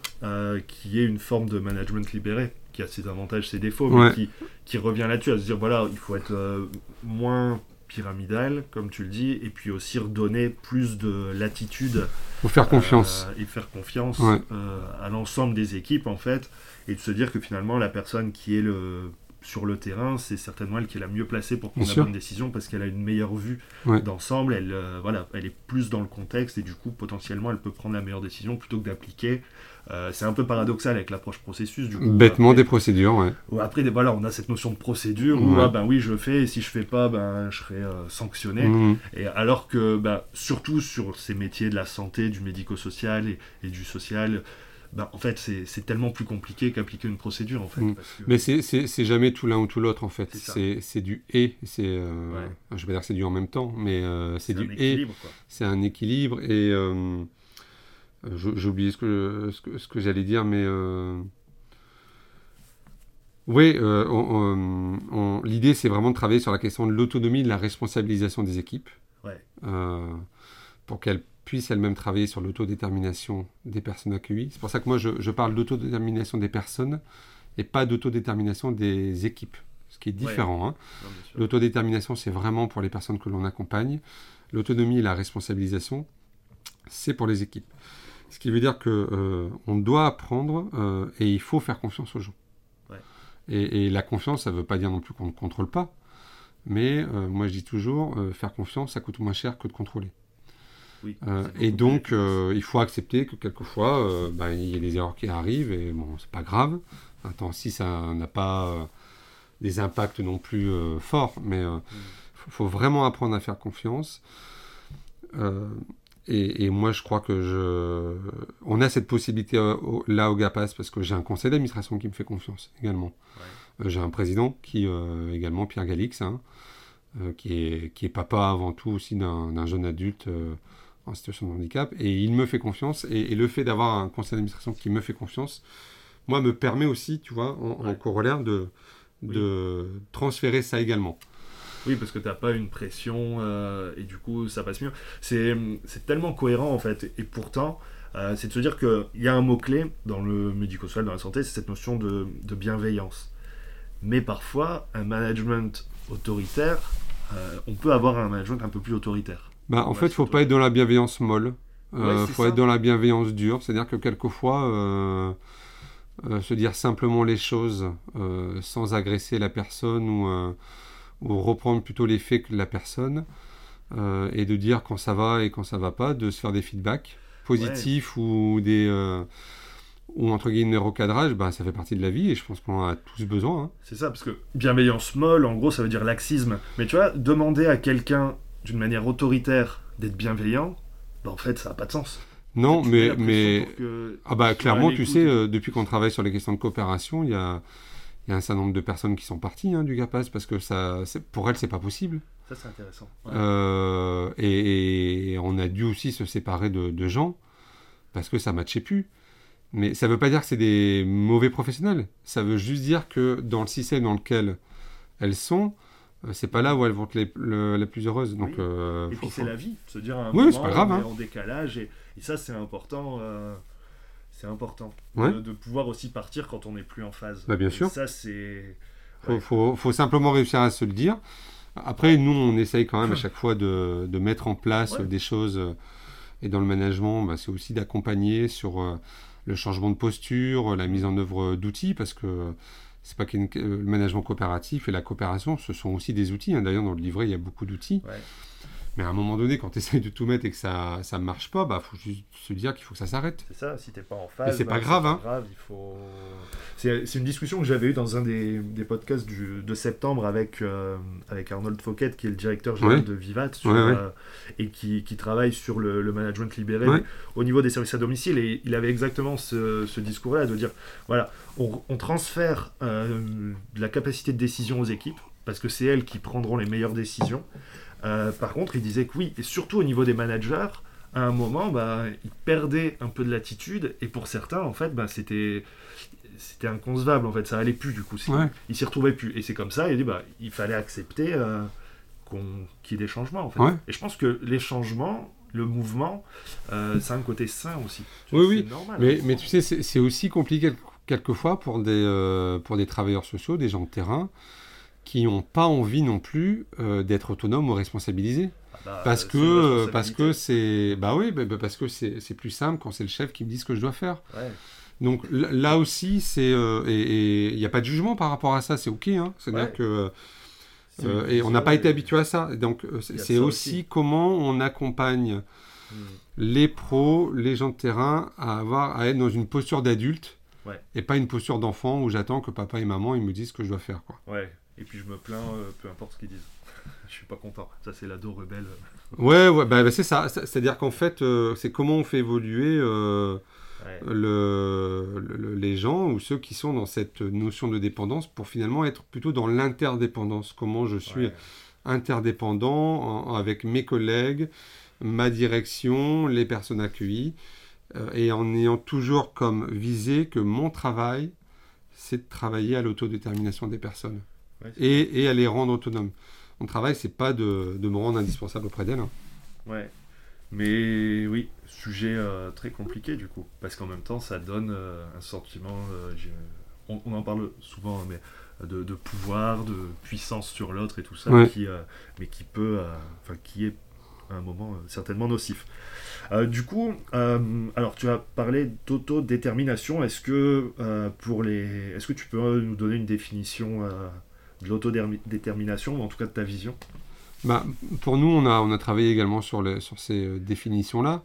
qui est une forme de management libéré, qui a ses avantages, ses défauts, mais qui, qui revient là-dessus, à se dire, voilà, il faut être moins pyramidal, comme tu le dis, et puis aussi redonner plus de latitude. Pour faire confiance. Euh, et faire confiance euh, à l'ensemble des équipes, en fait, et de se dire que finalement, la personne qui est le, sur le terrain, c'est certainement elle qui est la mieux placée pour prendre la bonne décision parce qu'elle a une meilleure vue d'ensemble, elle, euh, voilà, elle est plus dans le contexte et du coup, potentiellement, elle peut prendre la meilleure décision plutôt que d'appliquer euh, c'est un peu paradoxal avec l'approche processus. Du coup, Bêtement des procédures, ouais. Après, voilà, on a cette notion de procédure où, ah, ben oui, je fais, et si je fais pas, ben, je serai euh, sanctionné. Mhm. Et alors que, ben, surtout sur ces métiers de la santé, du médico-social et, du social, ben, en fait, c'est tellement plus compliqué qu'appliquer une procédure, en fait. Mhm. Mais c'est jamais tout l'un ou tout l'autre, en fait. C'est du et. C'est, euh, Je vais pas dire que c'est du en même temps, mais c'est du et. C'est un équilibre. Et euh, j'ai oublié ce que, ce que, j'allais dire, mais... Euh, oui, euh, l'idée, c'est vraiment de travailler sur la question de l'autonomie, de la responsabilisation des équipes, pour qu'elles puissent elles-mêmes travailler sur l'autodétermination des personnes accueillies. C'est pour ça que moi, je, parle d'autodétermination des personnes et pas d'autodétermination des équipes, ce qui est différent. Hein. L'autodétermination, c'est vraiment pour les personnes que l'on accompagne. L'autonomie et la responsabilisation, c'est pour les équipes. Ce qui veut dire que euh, on doit apprendre euh, et il faut faire confiance aux gens. Et, la confiance, ça ne veut pas dire non plus qu'on ne contrôle pas. Mais euh, moi, je dis toujours, faire confiance, ça coûte moins cher que de contrôler. Et donc, il faut accepter que quelquefois, ben, il y a des erreurs qui arrivent et bon, c'est pas grave. Attends, si ça n'a pas des impacts non plus forts, mais il mm. faut, vraiment apprendre à faire confiance. Et, moi, je crois que je... on a cette possibilité euh, là au GAPAS parce que j'ai un conseil d'administration qui me fait confiance également. Euh, j'ai un président qui, euh, également, Pierre Galix, hein, qui, est, qui est papa avant tout aussi d'un jeune adulte en situation de handicap. Et il me fait confiance. Et, le fait d'avoir un conseil d'administration qui me fait confiance, moi, me permet aussi, tu vois, en, corollaire, de, de transférer ça également. Oui, parce que tu n'as pas une pression euh, et du coup ça passe mieux. C'est tellement cohérent en fait. Et pourtant, euh, c'est de se dire qu'il y a un mot-clé dans le médico-social, dans la santé, c'est cette notion de, bienveillance. Mais parfois, un management autoritaire, euh, on peut avoir un management un peu plus autoritaire. Bah, en fait, il ne faut pas être dans la bienveillance molle. Il faut être dans la bienveillance dure. C'est-à-dire que quelquefois, se dire simplement les choses sans agresser la personne ou ou reprendre plutôt les faits que la personne, euh, et de dire quand ça va et quand ça va pas, de se faire des feedbacks positifs ou des euh, ou entre guillemets recadrage, bah, ça fait partie de la vie et je pense qu'on en a tous besoin. Hein. C'est ça, parce que bienveillance molle, en gros, ça veut dire laxisme. Mais tu vois, demander à quelqu'un d'une manière autoritaire d'être bienveillant, bah, en fait, ça n'a pas de sens. Non, mais, mais... Ah bah clairement, tu sais, euh, depuis qu'on travaille sur les questions de coopération, il y a, il y a un certain nombre de personnes qui sont parties hein, du GAPAS parce que ça, pour elles, c'est pas possible. Ça, c'est intéressant. Euh, et, on a dû aussi se séparer de, gens parce que ça matchait plus. Mais ça veut pas dire que c'est des mauvais professionnels. Ça veut juste dire que dans le système dans lequel elles sont, c'est pas là où elles vont être les, plus heureuses. Donc, euh, et puis c'est la vie, se dire un oui, moment, pas grave, on est hein. en décalage et, ça c'est important c'est important de, pouvoir aussi partir quand on n'est plus en phase. Bah, bien sûr. Ça, c'est. Faut, faut, simplement réussir à se le dire. Après, nous, on essaye quand même à chaque fois de, de mettre en place des choses. Et dans le management, bah, c'est aussi d'accompagner sur euh, le changement de posture, la mise en œuvre d'outils, parce que c'est pas que le management coopératif et la coopération, ce sont aussi des outils. Hein. D'ailleurs, dans le livret, il y a beaucoup d'outils. Mais à un moment donné, quand tu essayes de tout mettre et que ça ne marche pas, bah faut juste se dire qu'il faut que ça s'arrête. C'est ça, si t'es pas en phase. Et c'est pas bah, grave, hein. grave, il faut. C'est une discussion que j'avais eue dans un des, des podcasts du, de septembre avec, euh, avec Arnold Fouquet, qui est le directeur général de Vivat, euh, et qui, qui, travaille sur le, le management libéré au niveau des services à domicile. Et il avait exactement ce, ce discours-là, de dire voilà, on, on transfère euh, la capacité de décision aux équipes, parce que c'est elles qui prendront les meilleures décisions. Euh, par contre, il disait que oui, et surtout au niveau des managers, à un moment, bah, ils perdaient un peu de l'attitude, et pour certains, en fait, bah, c'était c'était inconcevable, en fait, ça allait plus du coup, ouais. ils s'y retrouvaient plus. Et c'est comme ça, il dit, bah, il fallait accepter euh, qu'il y ait des changements, en fait. Et je pense que les changements, le mouvement, euh, ça a un côté sain aussi. Oui, oui, mais, mais tu sais, c'est aussi compliqué quelquefois pour des, pour des travailleurs sociaux, des gens de terrain, qui n'ont pas envie non plus euh, d'être autonomes ou responsabilisés. Ah bah, parce, que, parce que c'est bah oui bah, bah, parce que c'est plus simple quand c'est le chef qui me dit ce que je dois faire. Donc là aussi c'est euh, et il n'y a pas de jugement par rapport à ça c'est ok hein. c'est à dire que euh, et on n'a pas été habitué à ça donc c'est aussi, comment on accompagne hmm. les pros les gens de terrain à avoir à être dans une posture d'adulte et pas une posture d'enfant où j'attends que papa et maman ils me disent ce que je dois faire quoi. Ouais et puis je me plains, euh, peu importe ce qu'ils disent. je suis pas content. Ça, c'est l'ado rebelle. ouais, ouais, bah, bah c'est ça. C'est-à-dire qu'en fait, euh, c'est comment on fait évoluer euh, le, les gens ou ceux qui sont dans cette notion de dépendance pour finalement être plutôt dans l'interdépendance. Comment je suis interdépendant avec mes collègues, ma direction, les personnes accueillies, et en ayant toujours comme visée que mon travail, c'est de travailler à l'autodétermination des personnes et, et, à les rendre autonomes. Mon travail, c'est pas de, de, me rendre indispensable auprès d'elles. Hein. Ouais. Mais oui, sujet euh, très compliqué du coup, parce qu'en même temps, ça donne euh, un sentiment, euh, on, en parle souvent, hein, mais de, de, pouvoir, de puissance sur l'autre et tout ça, qui, mais qui peut, enfin, qui est à un moment certainement nocif. du coup, alors tu as parlé d'autodétermination. Est-ce que pour les, est-ce que tu peux nous donner une définition de l'autodétermination, ou en tout cas de ta vision bah, Pour nous, on a, on a travaillé également sur, les, sur ces euh, définitions-là.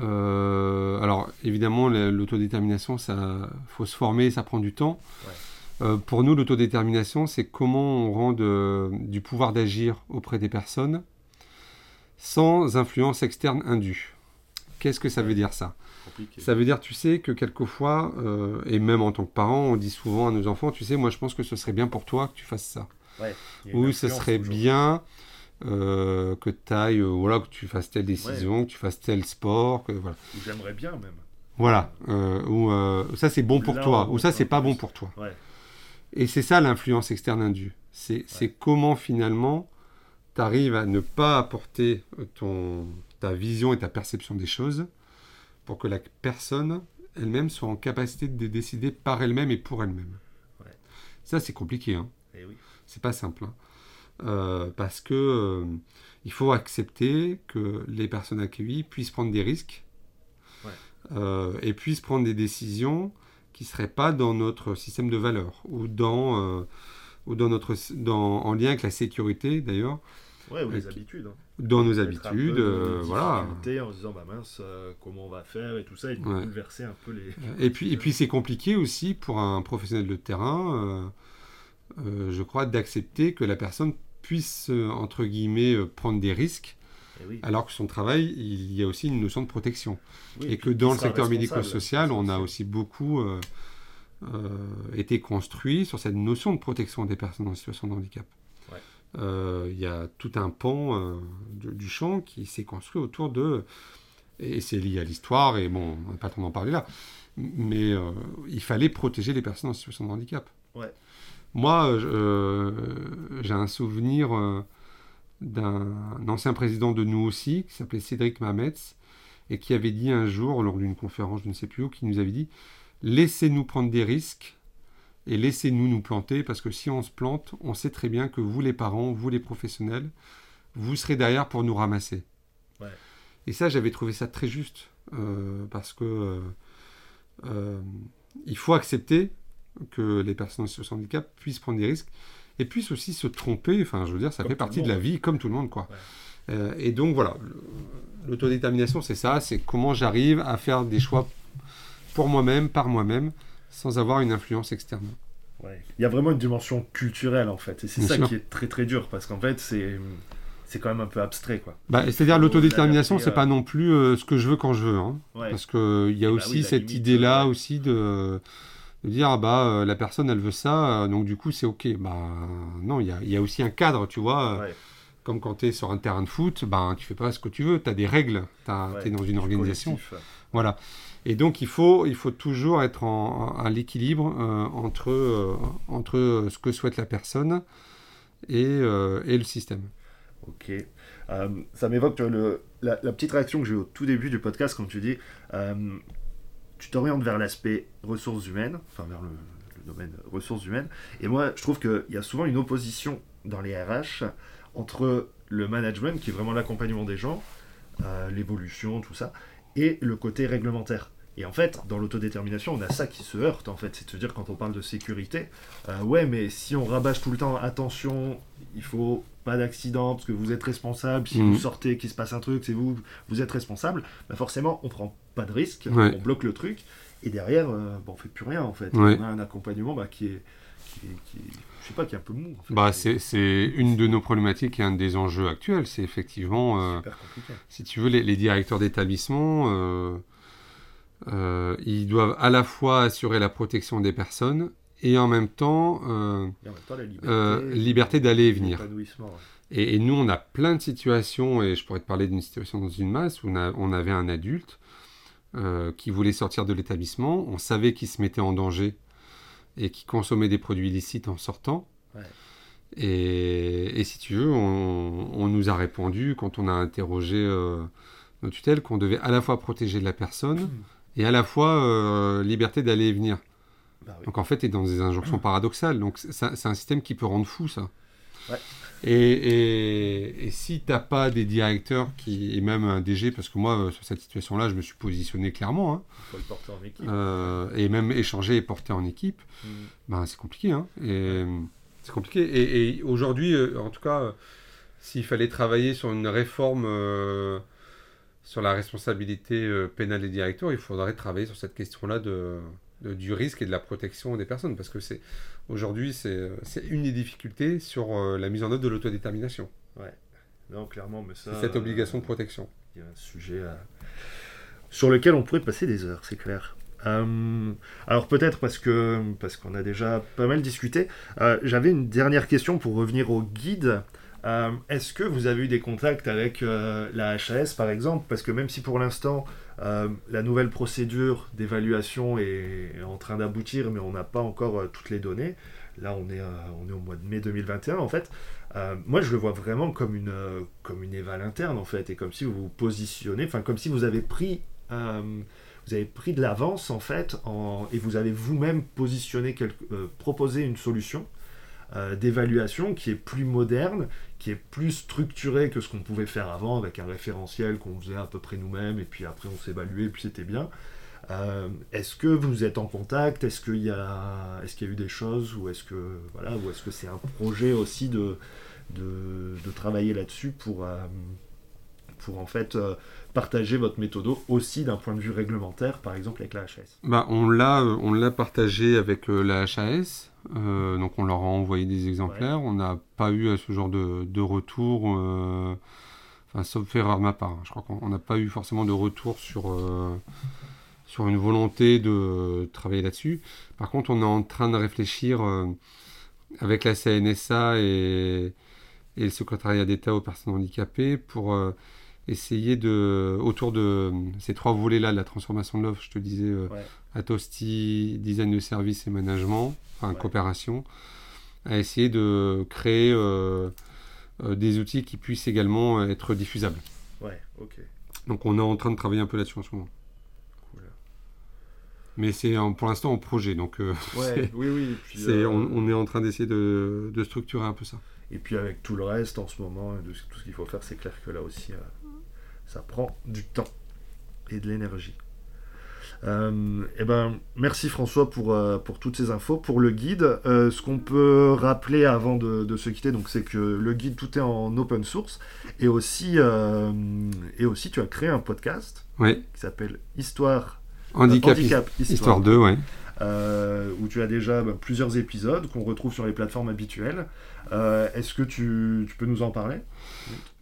Euh, alors, évidemment, l'autodétermination, ça faut se former, ça prend du temps. Euh, pour nous, l'autodétermination, c'est comment on rend du pouvoir d'agir auprès des personnes sans influence externe indue. Qu'est-ce que ça veut dire ça? Ça veut dire, tu sais, que quelquefois, euh, et même en tant que parent, on dit souvent à nos enfants, tu sais, moi je pense que ce serait bien pour toi que tu fasses ça. Ou ce serait bien euh, que tu ailles, euh, voilà, que tu fasses telle décision, que tu fasses tel sport. Que, voilà. J'aimerais bien même. Voilà. ou ça c'est bon pour toi, ou ça c'est pas bon pour toi. Et c'est ça l'influence externe indue. C'est comment finalement tu arrives à ne pas apporter ton, ta vision et ta perception des choses pour que la personne elle-même soit en capacité de décider par elle-même et pour elle-même. Ça, c'est compliqué. Hein. Eh oui. C'est pas simple. Hein. Euh, parce que euh, il faut accepter que les personnes accueillies puissent prendre des risques euh, et puissent prendre des décisions qui ne seraient pas dans notre système de valeurs ou dans, ou dans notre, dans, en lien avec la sécurité d'ailleurs. Ouais, ou les habitudes. Hein. Dans nos habitudes, voilà. En se disant, bah mince, comment on va faire et tout ça, et de bouleverser un peu les. Et puis, et puis c'est compliqué aussi pour un professionnel de terrain, je crois, d'accepter que la personne puisse, entre guillemets, prendre des risques eh Alors que son travail, il y a aussi une notion de protection. et, que dans le secteur médico-social, on a aussi beaucoup euh, euh, été construit sur cette notion de protection des personnes en situation de handicap. Euh, il y a tout un pan du champ qui s'est construit autour de... Et c'est lié à l'histoire, et bon, on n'a pas temps d'en parler là, mais il fallait protéger les personnes en situation de handicap. Moi, j'ai un souvenir d'un ancien président de nous aussi, qui s'appelait Cédric Mametz, et qui avait dit un jour, lors d'une conférence, je ne sais plus où, qui nous avait dit Laissez-nous prendre des risques et laissez-nous nous planter, parce que si on se plante, on sait très bien que vous, les parents, vous, les professionnels, vous serez derrière pour nous ramasser. Et ça, j'avais trouvé ça très juste, euh, parce que euh, euh, il faut accepter que les personnes en situation de handicap puissent prendre des risques et puisse aussi se tromper. Enfin, je veux dire, ça fait partie de la vie, comme tout le monde, quoi. Et donc voilà, l'autodétermination, c'est ça, c'est comment j'arrive à faire des choix pour moi-même, par moi-même, sans avoir une influence externe. Ouais. Il y a vraiment une dimension culturelle en fait, et c'est ça qui est très très dur parce qu'en fait c'est c'est quand même un peu abstrait quoi. Bah, c'est-à-dire l'autodétermination, c'est pas non plus euh, ce que je veux quand je veux, hein. parce que il y a bah aussi cette idée là aussi de de dire ah bah euh, la personne elle veut ça, euh, donc du coup c'est ok. Bah non, il y a, y a, aussi un cadre, tu vois. Comme quand tu es sur un terrain de foot, bah, tu fais pas ce que tu veux, tu as des règles, tu es dans une organisation. Voilà. Et donc il faut, il faut toujours être en, à l'équilibre entre, entre ce que souhaite la personne et, et le système. Ok. ça m'évoque la, petite réaction que j'ai eu au tout début du podcast quand tu dis tu t'orientes vers l'aspect ressources humaines, enfin vers le, domaine ressources humaines. Et moi, je trouve qu'il y a souvent une opposition dans les RH entre le management, qui est vraiment l'accompagnement des gens, euh, l'évolution, tout ça, et le côté réglementaire. Et en fait, dans l'autodétermination, on a ça qui se heurte, en fait. C'est-à-dire, quand on parle de sécurité, euh, ouais, mais si on rabâche tout le temps, attention, il faut pas d'accident, parce que vous êtes responsable, si vous mhm. sortez, qu'il se passe un truc, c'est vous, vous êtes responsable, bah forcément, on prend pas de risque, on bloque le truc, et derrière, euh, bah, on fait plus rien, en fait. On a un accompagnement bah, qui est... Qui je sais pas, qui est un peu mou. bah, c'est une de nos problématiques et un des enjeux actuels. C'est effectivement, euh, si tu veux, les, les directeurs d'établissement, euh, ils doivent à la fois assurer la protection des personnes et en même temps, euh, la liberté, euh, d'aller et venir. Et, nous, on a plein de situations, et je pourrais te parler d'une situation dans une masse où on, avait un adulte qui voulait sortir de l'établissement, on savait qu'il se mettait en danger et qui consommait des produits illicites en sortant. Et, si tu veux, on, nous a répondu quand on a interrogé nos tutelles qu'on devait à la fois protéger la personne. Hmm et à la fois euh, liberté d'aller et venir. Bah donc en fait, tu es dans des injonctions paradoxales. Donc c'est un système qui peut rendre fou ça. Et, et, si tu n'as pas des directeurs qui, et même un DG, parce que moi, euh, sur cette situation-là, je me suis positionné clairement. Hein, faut le porter en équipe. Euh, et même échanger et porter en équipe, mm. ben, c'est compliqué. Hein, et, c'est compliqué. Et, aujourd'hui, en tout cas, s'il fallait travailler sur une réforme sur la responsabilité euh, pénale des directeurs, il faudrait travailler sur cette question-là de, du risque et de la protection des personnes, parce que c'est aujourd'hui c'est une des difficultés sur euh, la mise en œuvre de l'autodétermination. Ouais, non clairement, mais ça. Cette obligation de protection. Il y a un sujet sur lequel on pourrait passer des heures, c'est clair. alors peut-être parce que parce qu'on a déjà pas mal discuté. J'avais une dernière question pour revenir au guide. Euh, est-ce que vous avez eu des contacts avec euh, la HAS par exemple? Parce que même si pour l'instant euh, la nouvelle procédure d'évaluation est en train d'aboutir, mais on n'a pas encore toutes les données, là on est, on est au mois de mai 2021 en fait. moi je le vois vraiment comme une, comme une éval interne en fait, et comme si vous vous positionnez, enfin comme si vous avez pris vous avez pris de l'avance en fait et vous avez vous-même positionné, euh, proposé une solution euh, d'évaluation qui est plus moderne, qui est plus structurée que ce qu'on pouvait faire avant avec un référentiel qu'on faisait à peu près nous-mêmes et puis après on s'évaluait et puis c'était bien. Euh, est-ce que vous êtes en contact? Est-ce qu'il y a, est-ce qu'il y a eu des choses ou est-ce que voilà, que c'est un projet aussi de de, travailler là-dessus pour pour en fait partager votre méthode aussi d'un point de vue réglementaire, par exemple avec la HAS bah, On l'a euh, on l'a partagé avec euh, la HAS, euh, donc on leur a envoyé des exemplaires. On n'a pas eu ce genre de, de retour, enfin, sauf erreur de ma part. Hein. Je crois qu'on n'a pas eu forcément de retour sur, sur une volonté de travailler là-dessus. Par contre, on est en train de réfléchir avec la CNSA et, et le secrétariat d'État aux personnes handicapées pour essayer de, autour de ces trois volets-là, de la transformation de l'offre, je te disais, euh, Atosti, design de service et management, enfin coopération, à essayer de créer euh, euh, des outils qui puissent également être diffusables. Ouais, ok. Donc on est en train de travailler un peu là-dessus en ce moment. Cool. Mais c'est pour l'instant en projet, donc ouais, oui, oui. Puis, on, est en train d'essayer de, de, structurer un peu ça. Et puis avec tout le reste en ce moment, de, tout ce qu'il faut faire, c'est clair que là aussi, ça prend du temps et de l'énergie. Euh, eh ben, merci François pour, euh, pour toutes ces infos. Pour le guide, euh, ce qu'on peut rappeler avant de, se quitter, donc, c'est que le guide, tout est en open source. Et aussi, et aussi tu as créé un podcast qui s'appelle Histoire Handicap, Histoire, 2, ouais. Où tu as déjà bah, plusieurs épisodes qu'on retrouve sur les plateformes habituelles. Est-ce que tu, tu peux nous en parler?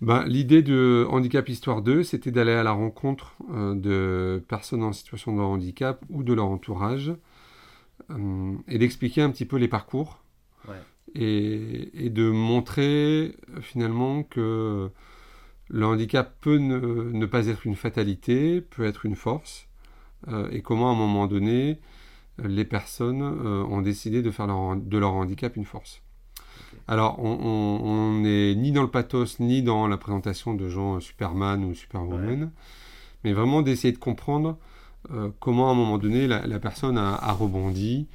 Bah, L'idée de Handicap Histoire 2, c'était d'aller à la rencontre euh, de personnes en situation de handicap ou de leur entourage euh, et d'expliquer un petit peu les parcours. Et, de montrer euh, finalement que le handicap peut ne, pas être une fatalité, peut être une force et comment à un moment donné les personnes ont décidé de faire de leur handicap une force. Alors, on n'est ni dans le pathos, ni dans la présentation de gens euh, Superman ou Superwoman, mais vraiment d'essayer de comprendre euh, comment à un moment donné la, personne a, rebondi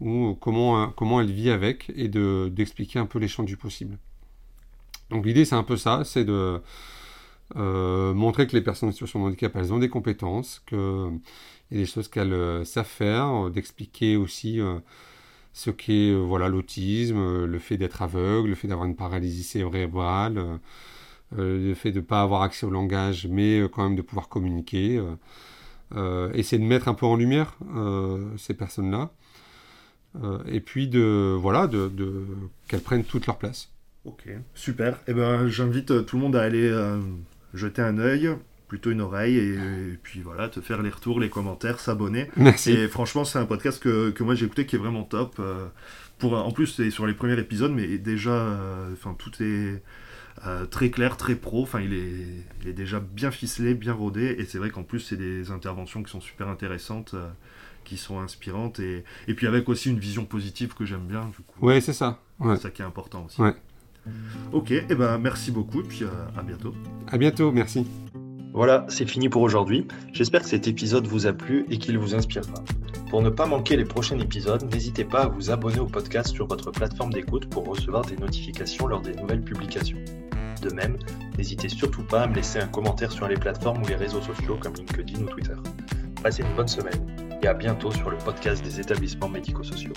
ou comment, euh, comment elle vit avec et d'expliquer un peu les champs du possible. Donc l'idée c'est un peu ça, c'est de montrer que les personnes en situation de handicap elles ont des compétences, qu'il y a des choses qu'elles savent faire, d'expliquer aussi ce qu'est euh, voilà l'autisme, euh, le fait d'être aveugle, le fait d'avoir une paralysie cérébrale, euh, le fait de ne pas avoir accès au langage, mais quand même de pouvoir communiquer. essayer de mettre un peu en lumière ces personnes-là. et puis de voilà de, qu'elles prennent toute leur place. Ok, super. Eh ben, j'invite tout le monde à aller jeter un œil plutôt une oreille et, puis voilà, te faire les retours, les commentaires, s'abonner. Merci. Et franchement, c'est un podcast que, que moi j'ai écouté qui est vraiment top. Euh, pour, en plus, c'est sur les premiers épisodes, mais déjà, euh, enfin tout est euh, très clair, très pro. Enfin, il est, il est déjà bien ficelé, bien rodé. Et c'est vrai qu'en plus, c'est des interventions qui sont super intéressantes qui sont inspirantes et, et, puis avec aussi une vision positive que j'aime bien du coup. Ouais, c'est ça. C'est ça qui est important aussi. Ouais. Ok, et eh ben merci beaucoup et puis à bientôt. À bientôt, merci. Voilà, c'est fini pour aujourd'hui. J'espère que cet épisode vous a plu et qu'il vous inspirera. Pour ne pas manquer les prochains épisodes, n'hésitez pas à vous abonner au podcast sur votre plateforme d'écoute pour recevoir des notifications lors des nouvelles publications. De même, n'hésitez surtout pas à me laisser un commentaire sur les plateformes ou les réseaux sociaux comme LinkedIn ou Twitter. Passez une bonne semaine et à bientôt sur le podcast des établissements médico-sociaux.